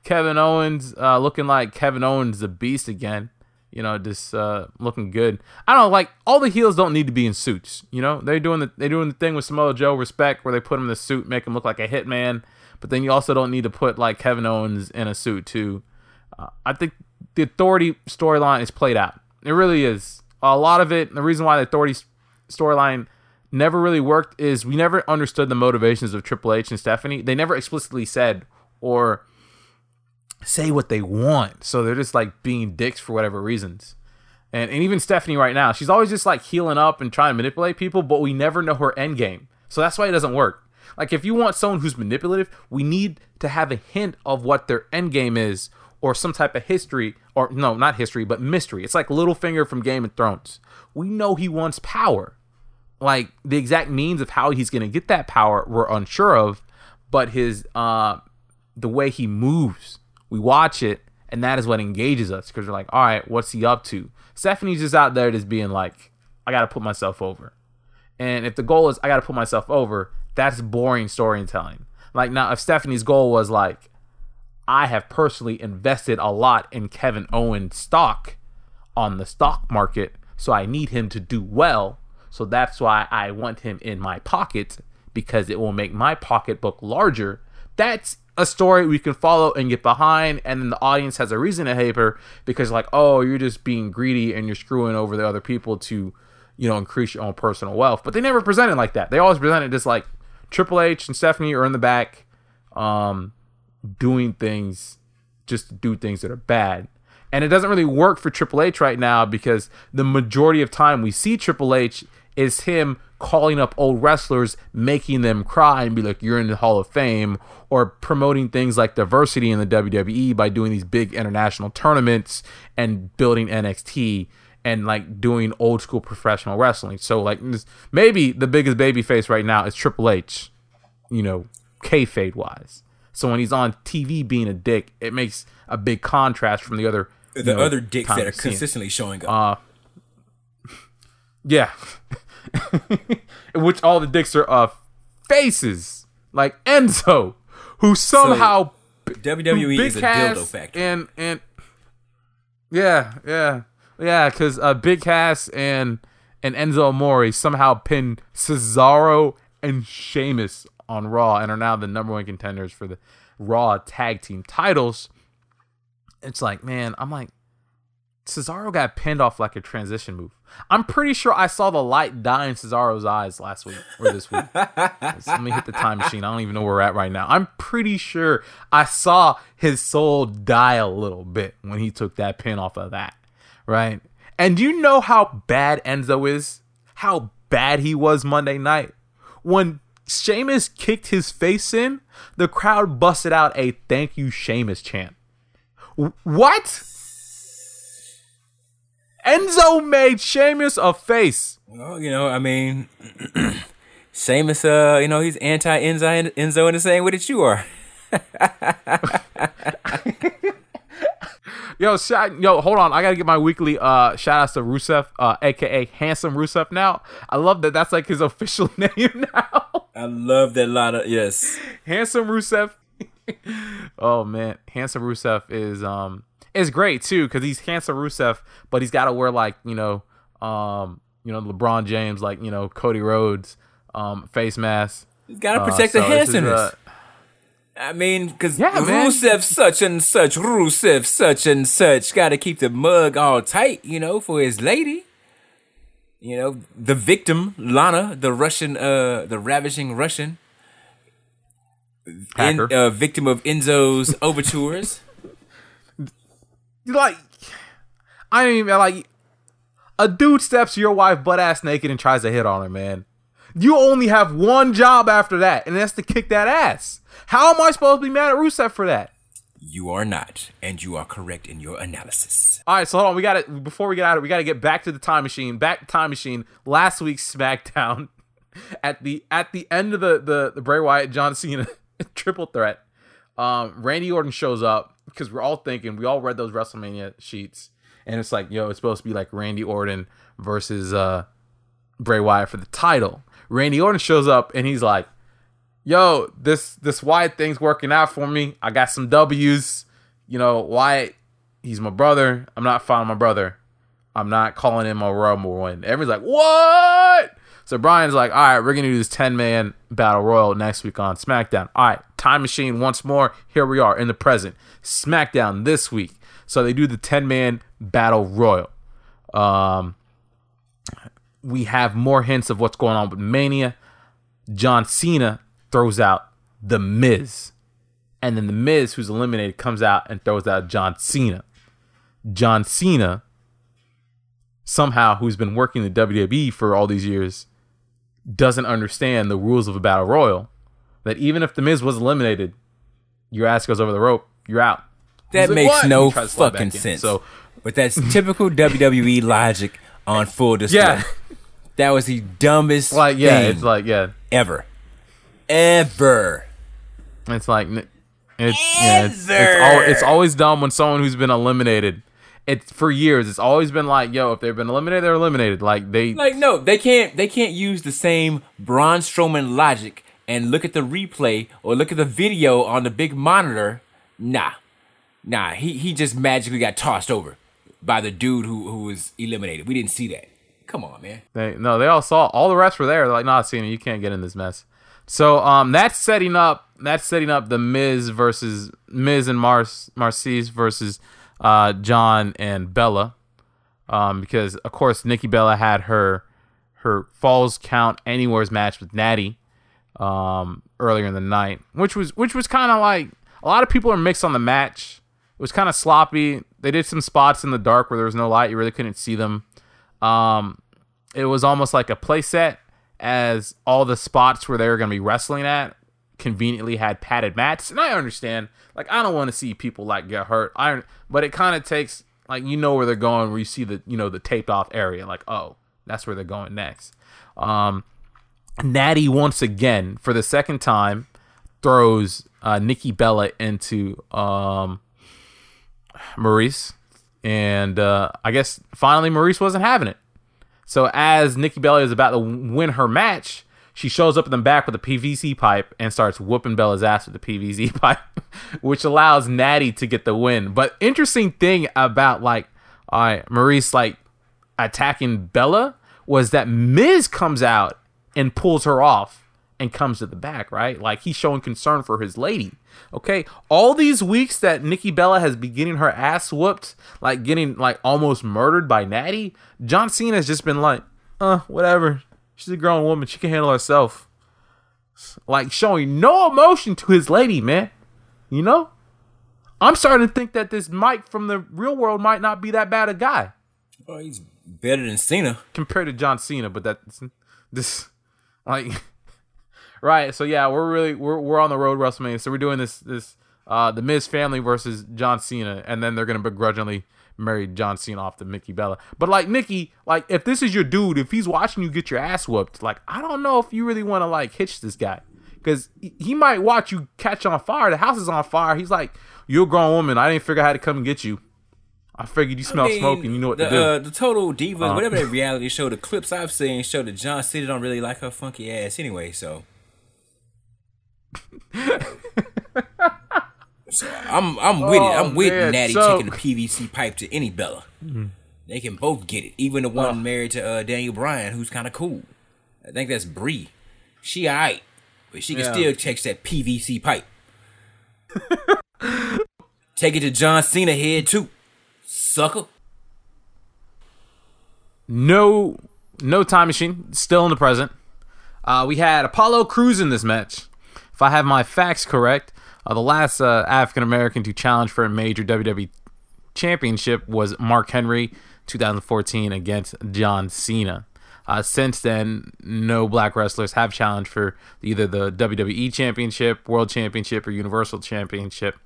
Kevin Owens uh, looking like Kevin Owens the Beast again. You know, just uh, looking good. I don't like all the heels don't need to be in suits. You know, they're doing the they're doing the thing with Samoa Joe respect where they put him in the suit, make him look like a hitman. But then you also don't need to put like Kevin Owens in a suit too. Uh, I think the authority storyline is played out. It really is. A lot of it. The reason why the authority storyline never really worked is we never understood the motivations of Triple H and Stephanie. They never explicitly said or say what they want. So they're just like being dicks for whatever reasons. And and even Stephanie right now, she's always just like healing up and trying to manipulate people, but we never know her end game. So that's why it doesn't work. Like if you want someone who's manipulative, we need to have a hint of what their end game is or some type of history or no, not history, but mystery. It's like Littlefinger from Game of Thrones. We know he wants power like the exact means of how he's going to get that power we're unsure of but his uh the way he moves we watch it and that is what engages us because we're like all right what's he up to stephanie's just out there just being like i gotta put myself over and if the goal is i gotta put myself over that's boring storytelling like now if stephanie's goal was like i have personally invested a lot in kevin owens stock on the stock market, so I need him to do well. So that's why I want him in my pocket because it will make my pocketbook larger. That's a story we can follow and get behind, and then the audience has a reason to hate her because, like, oh, you're just being greedy and you're screwing over the other people to, you know, increase your own personal wealth. But they never presented like that. They always presented just like Triple H and Stephanie are in the back, um, doing things just to do things that are bad. And it doesn't really work for Triple H right now because the majority of time we see Triple H is him calling up old wrestlers, making them cry and be like, you're in the Hall of Fame, or promoting things like diversity in the WWE by doing these big international tournaments and building NXT and like doing old school professional wrestling. So, like, maybe the biggest baby face right now is Triple H, you know, kayfabe wise. So when he's on TV being a dick, it makes a big contrast from the other The you know, other dicks that are consistently showing up. Uh, yeah. In which all the dicks are uh faces. Like Enzo, who somehow WWE Big is a dildo factory. And and yeah, yeah, yeah, because uh, Big Cass and and Enzo Amore somehow pinned Cesaro and Sheamus on Raw and are now the number one contenders for the Raw tag team titles. It's like, man, I'm like, Cesaro got pinned off like a transition move. I'm pretty sure I saw the light die in Cesaro's eyes last week or this week. Let me hit the time machine. I don't even know where we're at right now. I'm pretty sure I saw his soul die a little bit when he took that pin off of that. Right? And do you know how bad Enzo is? How bad he was Monday night? When Sheamus kicked his face in, the crowd busted out a thank you, Sheamus chant. What? Enzo made Sheamus a face. Well, you know, I mean, Sheamus, uh, you know, he's anti Enzo Enzo in the same way that you are. Yo, shout, yo, hold on. I gotta get my weekly uh shout outs to Rusev, uh, aka Handsome Rusev. Now, I love that. That's like his official name now. I love that line of yes. Handsome Rusev. oh man, Handsome Rusev is um is great too because he's handsome Rusev, but he's got to wear like you know um you know LeBron James like you know Cody Rhodes um face mask. He's got to Uh, protect so the handsomeness. uh, I mean, because Yeah, man. Rusev such and such, Rusev such and such, got to keep the mug all tight, you know, for his lady. You know, the victim, Lana, the Russian, uh, the ravishing Russian, in, uh, victim of Enzo's overtures. Like I don't even like a dude steps your wife butt ass naked and tries to hit on her, man. You only have one job after that, and that's to kick that ass. How am I supposed to be mad at Rusev for that? You are not, and you are correct in your analysis. All right, so hold on. We got to before we get out of it, we got to get back to the time machine. Back to time machine. Last week's SmackDown at the at the end of the the, the Bray Wyatt John Cena triple threat. Um, Randy Orton shows up because we're all thinking we all read those WrestleMania sheets, and it's like, yo, it's supposed to be like Randy Orton versus uh Bray Wyatt for the title. Randy Orton shows up and he's like, yo, this this Wyatt thing's working out for me. I got some W's. You know, Wyatt, he's my brother. I'm not fighting my brother. I'm not calling him a Rumble win. Everyone's like, what? So Bryan's like, all right, we're gonna do this 10 man battle royal next week on SmackDown. All right, time machine once more. Here we are in the present. SmackDown this week. So they do the 10 man battle royal. Um, we have more hints of what's going on with Mania. John Cena throws out The Miz. And then The Miz, who's eliminated, comes out and throws out John Cena. John Cena, somehow, who's been working the WWE for all these years, doesn't understand the rules of a battle royal. That even if The Miz was eliminated, your ass goes over the rope, you're out. That like, makes "What?" no He tries to slide fucking in. sense. So But that's typical WWE logic on full display. Yeah. That was the dumbest like yeah, it's like yeah, ever. Ever. It's like it's yeah, it's it's, al- it's always dumb when someone who's been eliminated. It's for years. It's always been like, yo, if they've been eliminated, they're eliminated. Like they, Like no, they can't they can't use the same Braun Strowman logic and look at the replay or look at the video on the big monitor. Nah. Nah, he he just magically got tossed over by the dude who who was eliminated. We didn't see that. Come on, man. they no, they all saw. All the refs were there. They're like, nah, Cena, you can't get in this mess. So um, that's setting up. That's setting up the Miz versus Miz and Mars Maryse versus uh, John and Bella. Um, because of course Nikki Bella had her her falls count anywhere's match with Natty um, earlier in the night, which was which was kind of like a lot of people are mixed on the match. It was kind of sloppy. They did some spots in the dark where there was no light; you really couldn't see them. Um, it was almost like a playset, as all the spots where they were going to be wrestling at conveniently had padded mats. And I understand, like I don't want to see people like get hurt. I, but it kind of takes like you know where they're going, where you see the you know the taped off area, like oh that's where they're going next. Um, Natty once again for the second time throws uh, Nikki Bella into um, Maryse, and uh, I guess finally Maryse wasn't having it. So as Nikki Bella is about to win her match, she shows up in the back with a PVC pipe and starts whooping Bella's ass with the PVC pipe, which allows Natty to get the win. But interesting thing about like, all right, Maryse like attacking Bella was that Miz comes out and pulls her off and comes to the back, right? Like he's showing concern for his lady. Okay, all these weeks that Nikki Bella has been getting her ass whooped, like getting like almost murdered by Natty, John Cena has just been like, uh, whatever. She's a grown woman. She can handle herself. Like showing no emotion to his lady, man. You know? I'm starting to think that this Mike from the real world might not be that bad a guy Oh, he's better than Cena. compared to John Cena, but that's this like right. So yeah, we're really we're we're on the road WrestleMania. So we're doing this this uh, the Miz family versus John Cena, and then they're gonna begrudgingly marry John Cena off to Nikki Bella. But like Nikki, like if this is your dude, if he's watching you get your ass whooped, like I don't know if you really want to like hitch this guy because he might watch you catch on fire. The house is on fire. He's like, "You're a grown woman. I didn't figure out how to come and get you. I figured you smell I mean, smoke and you know what the, to do." Uh, the Total Divas, Uh. whatever that reality show, the clips I've seen show that John Cena don't really like her funky ass anyway. So, so I'm I'm with it. I'm with Oh, man, Natty so- taking the PVC pipe to any Bella. They can both get it. Even the one married to uh, Daniel Bryan, who's kind of cool. I think that's Brie. She alright, but she can Yeah. still catch that PVC pipe. Take it to John Cena head too, sucker. no, no time machine. Still in the present. Uh, we had Apollo Crews in this match. If I have my facts correct, uh, the last uh, African American to challenge for a major WWE championship was Mark Henry, 2014, against John Cena. Uh, since then, no black wrestlers have challenged for either the WWE Championship, World Championship, or Universal Championship.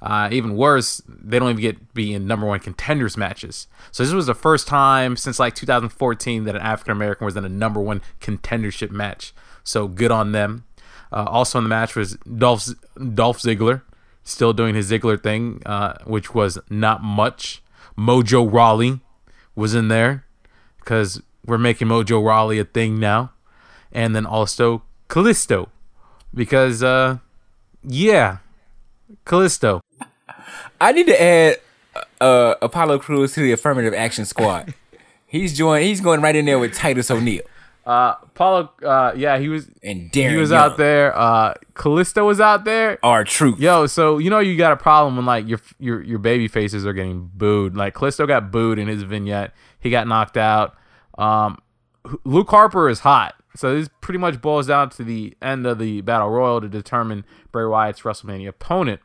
Uh, even worse, they don't even get be in number one contenders matches. So this was the first time since like 2014 that an African American was in a number one contendership match. So good on them. Uh, also in the match was Dolph Dolph Ziggler, still doing his Ziggler thing, uh, which was not much. Mojo Rawley was in there because we're making Mojo Rawley a thing now, and then also Kalisto because uh, yeah, Kalisto. I need to add uh, Apollo Crews to the affirmative action squad. he's joined. He's going right in there with Titus O'Neil Uh, Paulo, uh, yeah, he was and Darren. he was Young, out there. Uh, Kalisto was out there. R-Truth. Yo, so you know you got a problem when like your your your baby faces are getting booed. Like Kalisto got booed in his vignette. He got knocked out. Um, Luke Harper is hot. So this pretty much boils down to the end of the battle royal to determine Bray Wyatt's WrestleMania opponent.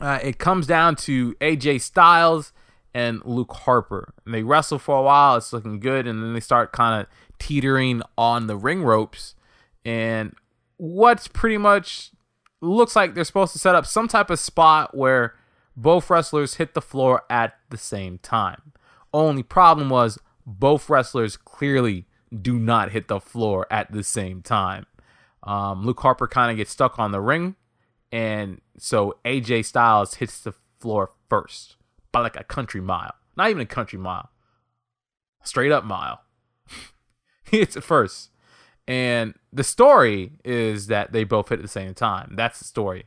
Uh, it comes down to AJ Styles and Luke Harper. And they wrestle for a while. It's looking good, and then they start kind of teetering on the ring ropes. And what's pretty much looks like they're supposed to set up some type of spot where both wrestlers hit the floor at the same time. Only problem was both wrestlers clearly do not hit the floor at the same time. Um, Luke Harper kind of gets stuck on the ring, and so AJ Styles hits the floor first by like a country mile. Not even a country mile, straight up mile. it's it first. And the story is that they both hit at the same time. That's the story.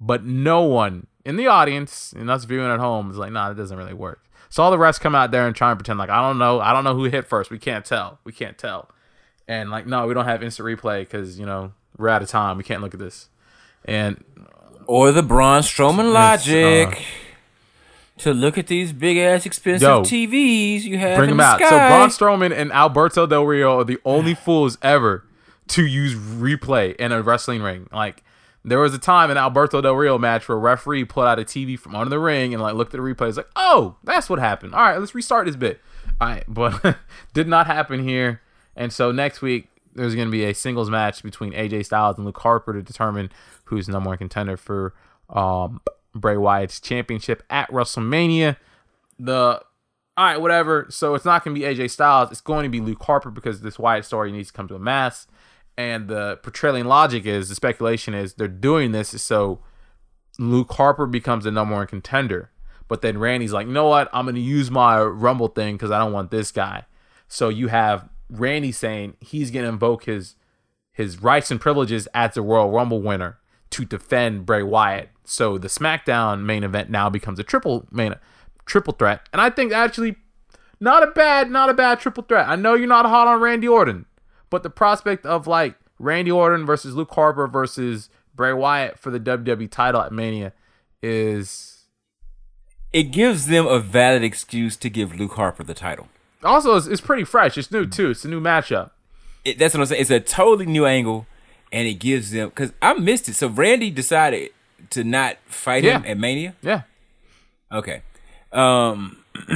But no one in the audience and us viewing at home is like, nah, it doesn't really work. So all the refs come out there and try and pretend like, I don't know. I don't know who hit first. We can't tell. We can't tell. And like, no, we don't have instant replay because, you know, we're out of time. We can't look at this. And Or the Braun Strowman logic. uh, to look at these big ass expensive Yo, TVs you have bring in them the out. So sky. Braun Strowman and Alberto Del Rio are the only fools ever to use replay in a wrestling ring. Like there was a time in Alberto Del Rio match where a referee pulled out a TV from under the ring and like looked at the replay. It's like, oh, that's what happened. All right, let's restart this bit. All right, but did not happen here. And so next week there's going to be a singles match between AJ Styles and Luke Harper to determine who's number one contender for um, Bray Wyatt's championship at WrestleMania. The all right, whatever. So it's not going to be AJ Styles. It's going to be Luke Harper because this Wyatt story needs to come to a mass. And the portraying logic is the speculation is they're doing this so Luke Harper becomes the number one contender. But then Randy's like, you know what? I'm going to use my Rumble thing because I don't want this guy. So you have Randy saying he's going to invoke his his rights and privileges as the Royal Rumble winner to defend Bray Wyatt. So the SmackDown main event now becomes a triple main triple threat. And I think actually not a bad not a bad triple threat. I know you're not hot on Randy Orton, but the prospect of like Randy Orton versus Luke Harper versus Bray Wyatt for the WWE title at Mania is it gives them a valid excuse to give Luke Harper the title. also it's, it's pretty fresh. It's new too. It's a new matchup. It, that's what I'm saying. It's a totally new angle, and it gives them because I missed it. So Randy decided to not fight him at Mania. Yeah. Okay. Um,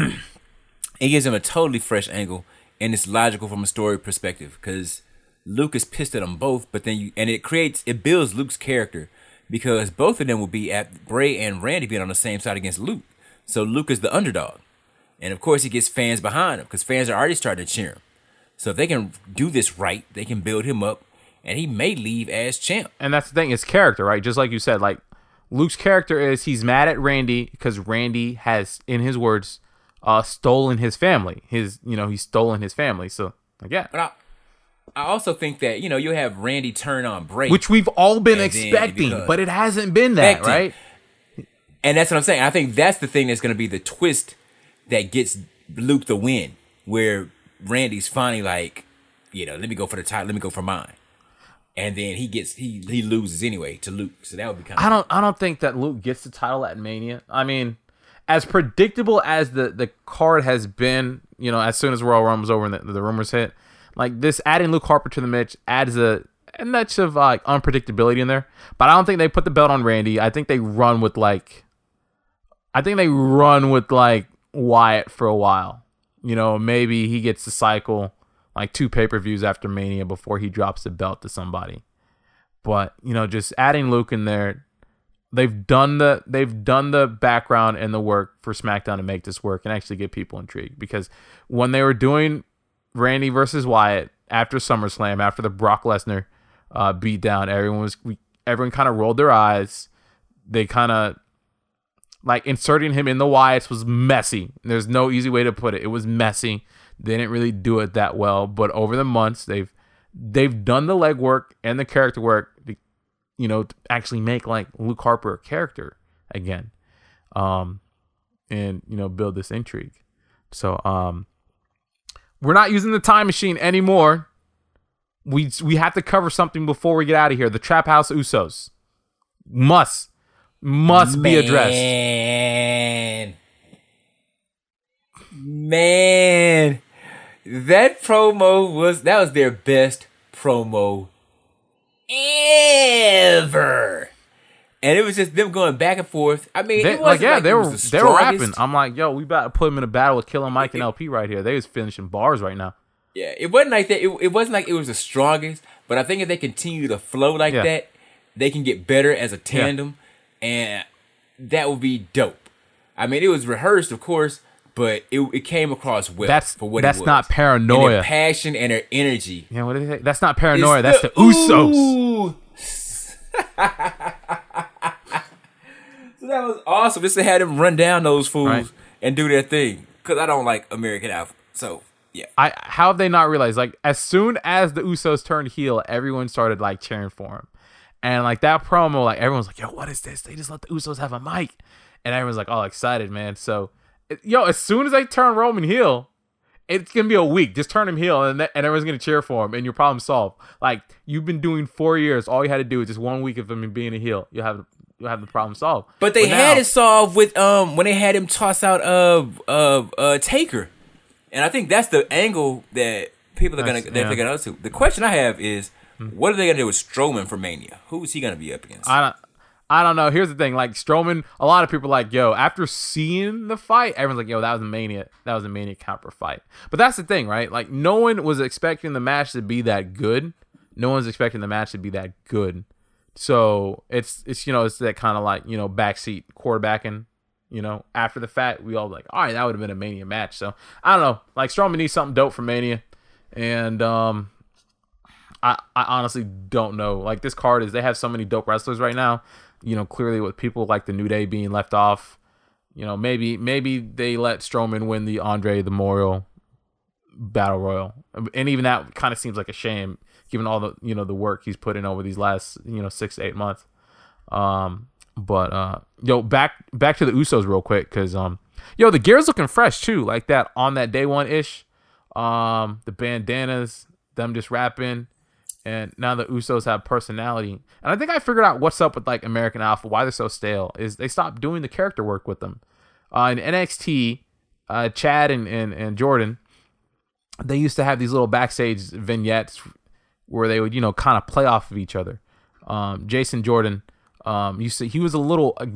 it gives him a totally fresh angle, and it's logical from a story perspective because Luke is pissed at them both, but then you and it creates it builds Luke's character because both of them will be at Bray and Randy being on the same side against Luke. So Luke is the underdog. And of course, he gets fans behind him because fans are already starting to cheer him. So if they can do this right, they can build him up, and he may leave as champ. and that's the thing, his character, right? Just like you said, like Luke's character is he's mad at Randy because Randy has, in his words, uh, stolen his family. His, you know, he's stolen his family. So, like, yeah, But I, I also think that you know you have Randy turn on Bray, which we've all been expecting, but it hasn't been that, Expecting. right? and that's what I'm saying. I think that's the thing that's going to be the twist that gets Luke the win, where Randy's finally like, you know, let me go for the title, let me go for mine, and then he gets he he loses anyway to Luke. So that would be kind of I don't I don't think that Luke gets the title at Mania. I mean, as predictable as the the card has been, you know, as soon as Royal Rumble's over and the, the rumors hit, like this adding Luke Harper to the match adds a a notch of like unpredictability in there. But I don't think they put the belt on Randy. I think they run with like I think they run with like Wyatt for a while. You know, maybe he gets the cycle like two pay-per-views after Mania before he drops the belt to somebody. But, you know, just adding Luke in there they've done the they've done the background and the work for SmackDown to make this work and actually get people intrigued. Because when they were doing Randy versus Wyatt after SummerSlam after the Brock Lesnar uh, beat down everyone was we, everyone kind of rolled their eyes. They kind of like inserting him in the Wyatts was messy. There's no easy way to put it. It was messy they didn't really do it that well but over the months they've they've done the legwork and the character work to you know, to actually make like Luke Harper a character again, um, and you know, build this intrigue. So, um, we're not using the time machine anymore. We we have to cover something before we get out of here. The Trap House Usos must must be addressed. Man, that promo was that was their best promo ever. And it was just them going back and forth. I mean, They, it like yeah, like they it were was the they were rapping. I'm like, yo, we about to put them in a battle with Killer Mike and El-P right here. They was finishing bars right now. Yeah, it wasn't like that. It, it wasn't like it was the strongest, but I think if they continue to flow like Yeah. that, they can get better as a tandem, and that would be dope. I mean, it was rehearsed, of course, but it, it came across well. That's- for what that's it was. not And paranoia. their passion and her energy. Yeah, what they say? That's not paranoia. It's That's the, Usos. So that was awesome. Just to have them run down those fools Right. and do their thing. Because I don't like American Alpha. So yeah, I how have they not realized? Like as soon as the Usos turned heel, everyone started like cheering for him, and like that promo, like everyone's like, "Yo, what is this? They just let the Usos have a mic," and everyone's like, all excited, man. So, it- yo, as soon as they turn Roman heel, it's gonna be a week. Just turn him heel, and and everyone's gonna cheer for him, and your problem solved. Like you've been doing four years, all you had to do is just one week of him being a heel. You will have you will have the problem solved. but they had now- it solved with um when they had him toss out uh uh uh Taker, and I think that's the angle that people are gonna they're yeah. gonna go to. The question I have is, what are they gonna do with Strowman for Mania? Who is he gonna be up against? I don't. I don't know. Here's the thing: like Strowman, a lot of people like, yo, after seeing the fight, everyone's like, yo, that was a mania. That was a mania counter fight. But that's the thing, right? Like, no one was expecting the match to be that good. No one's expecting the match to be that good. So it's it's you know it's that kind of like you know backseat quarterbacking. You know, after the fact, we all like, all right, that would have been a mania match. So I don't know. Like Strowman needs something dope for mania, and um, I, I honestly don't know. Like this card is they have so many dope wrestlers right now. You know, clearly with people like the New Day being left off. You know, maybe maybe they let Strowman win the Andre the Memorial Battle Royal, and even that kind of seems like a shame given all the you know the work he's put in over these last you know six eight months. Um, but uh, yo, back back to the Usos real quick because um, yo, the gear's looking fresh too, like that on that day one ish. Um, the bandanas, them just rapping, and now the Usos have personality. And I think I figured out what's up with like American Alpha, why they're so stale. Is they stopped doing the character work with them. Uh, in NXT, uh, Chad and, and and Jordan, they used to have these little backstage vignettes where they would you know kind of play off of each other. Um, Jason Jordan, um, used to he was a little, uh,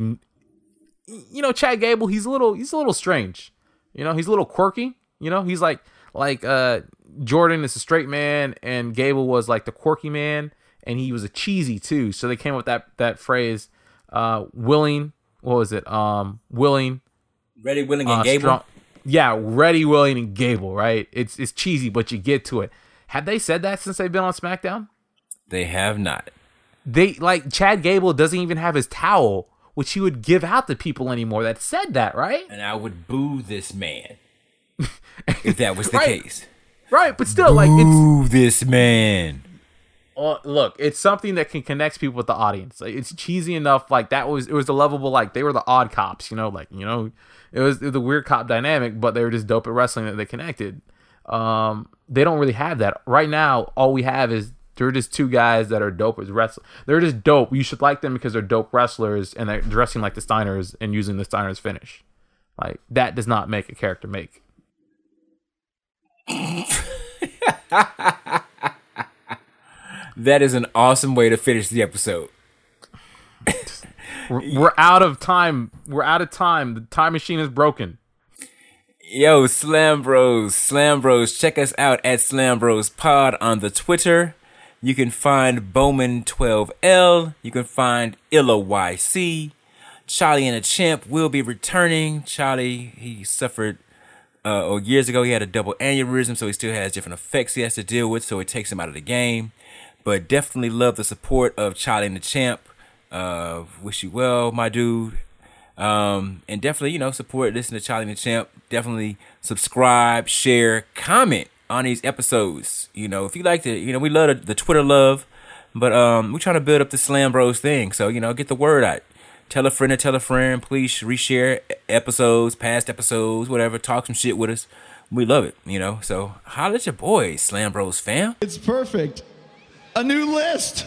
you know, Chad Gable. He's a little he's a little strange. You know, he's a little quirky. You know, he's like like uh Jordan is a straight man and Gable was like the quirky man and he was a cheesy too. So they came up with that that phrase, uh, willing. What was it? Um, willing. Ready, willing, and uh, Gable. strong- yeah, ready, willing, and Gable. Right? It's it's cheesy, but you get to it. Have they said that since they've been on SmackDown? They have not. They like Chad Gable doesn't even have his towel, which he would give out to people anymore. That said that, right? And I would boo this man if that was the Right. case. Right, but still, like it's this man. Well, look, it's something that can connect people with the audience. Like, it's cheesy enough. Like that was it was the lovable. Like they were the odd cops, you know. Like you know, it was, it was the weird cop dynamic, but they were just dope at wrestling that they connected. Um, they don't really have that right now. All we have is they're just two guys that are dope as wrestlers. They're just dope. You should like them because they're dope wrestlers and they're dressing like the Steiners and using the Steiners finish. Like that does not make a character make. That is an awesome way to finish the episode. We're, out of time. We're out of time. The time machine is broken. Yo, Slam Bros, Slam Bros, check us out at Slam Bros Pod on the Twitter. You can find Boman12L. You can find Illa YC. Charlie and the Champ will be returning. Charlie, he suffered, uh, or years ago, he had a double aneurysm, so he still has different effects he has to deal with, so it takes him out of the game. But definitely love the support of Charlie and the Champ. Uh, wish you well, my dude. Um, and definitely, you know, support, listen to Charlie and the Champ. Definitely subscribe, share, comment on these episodes. You know, if you like to, you know, we love the, the Twitter love, but um, we're trying to build up the Slam Bros thing. So, you know, get the word out. Tell a friend to tell a friend. Please reshare episodes, past episodes, whatever. Talk some shit with us. We love it, you know. So, holla at your boys, Slam Bros fam. It's perfect. A new list.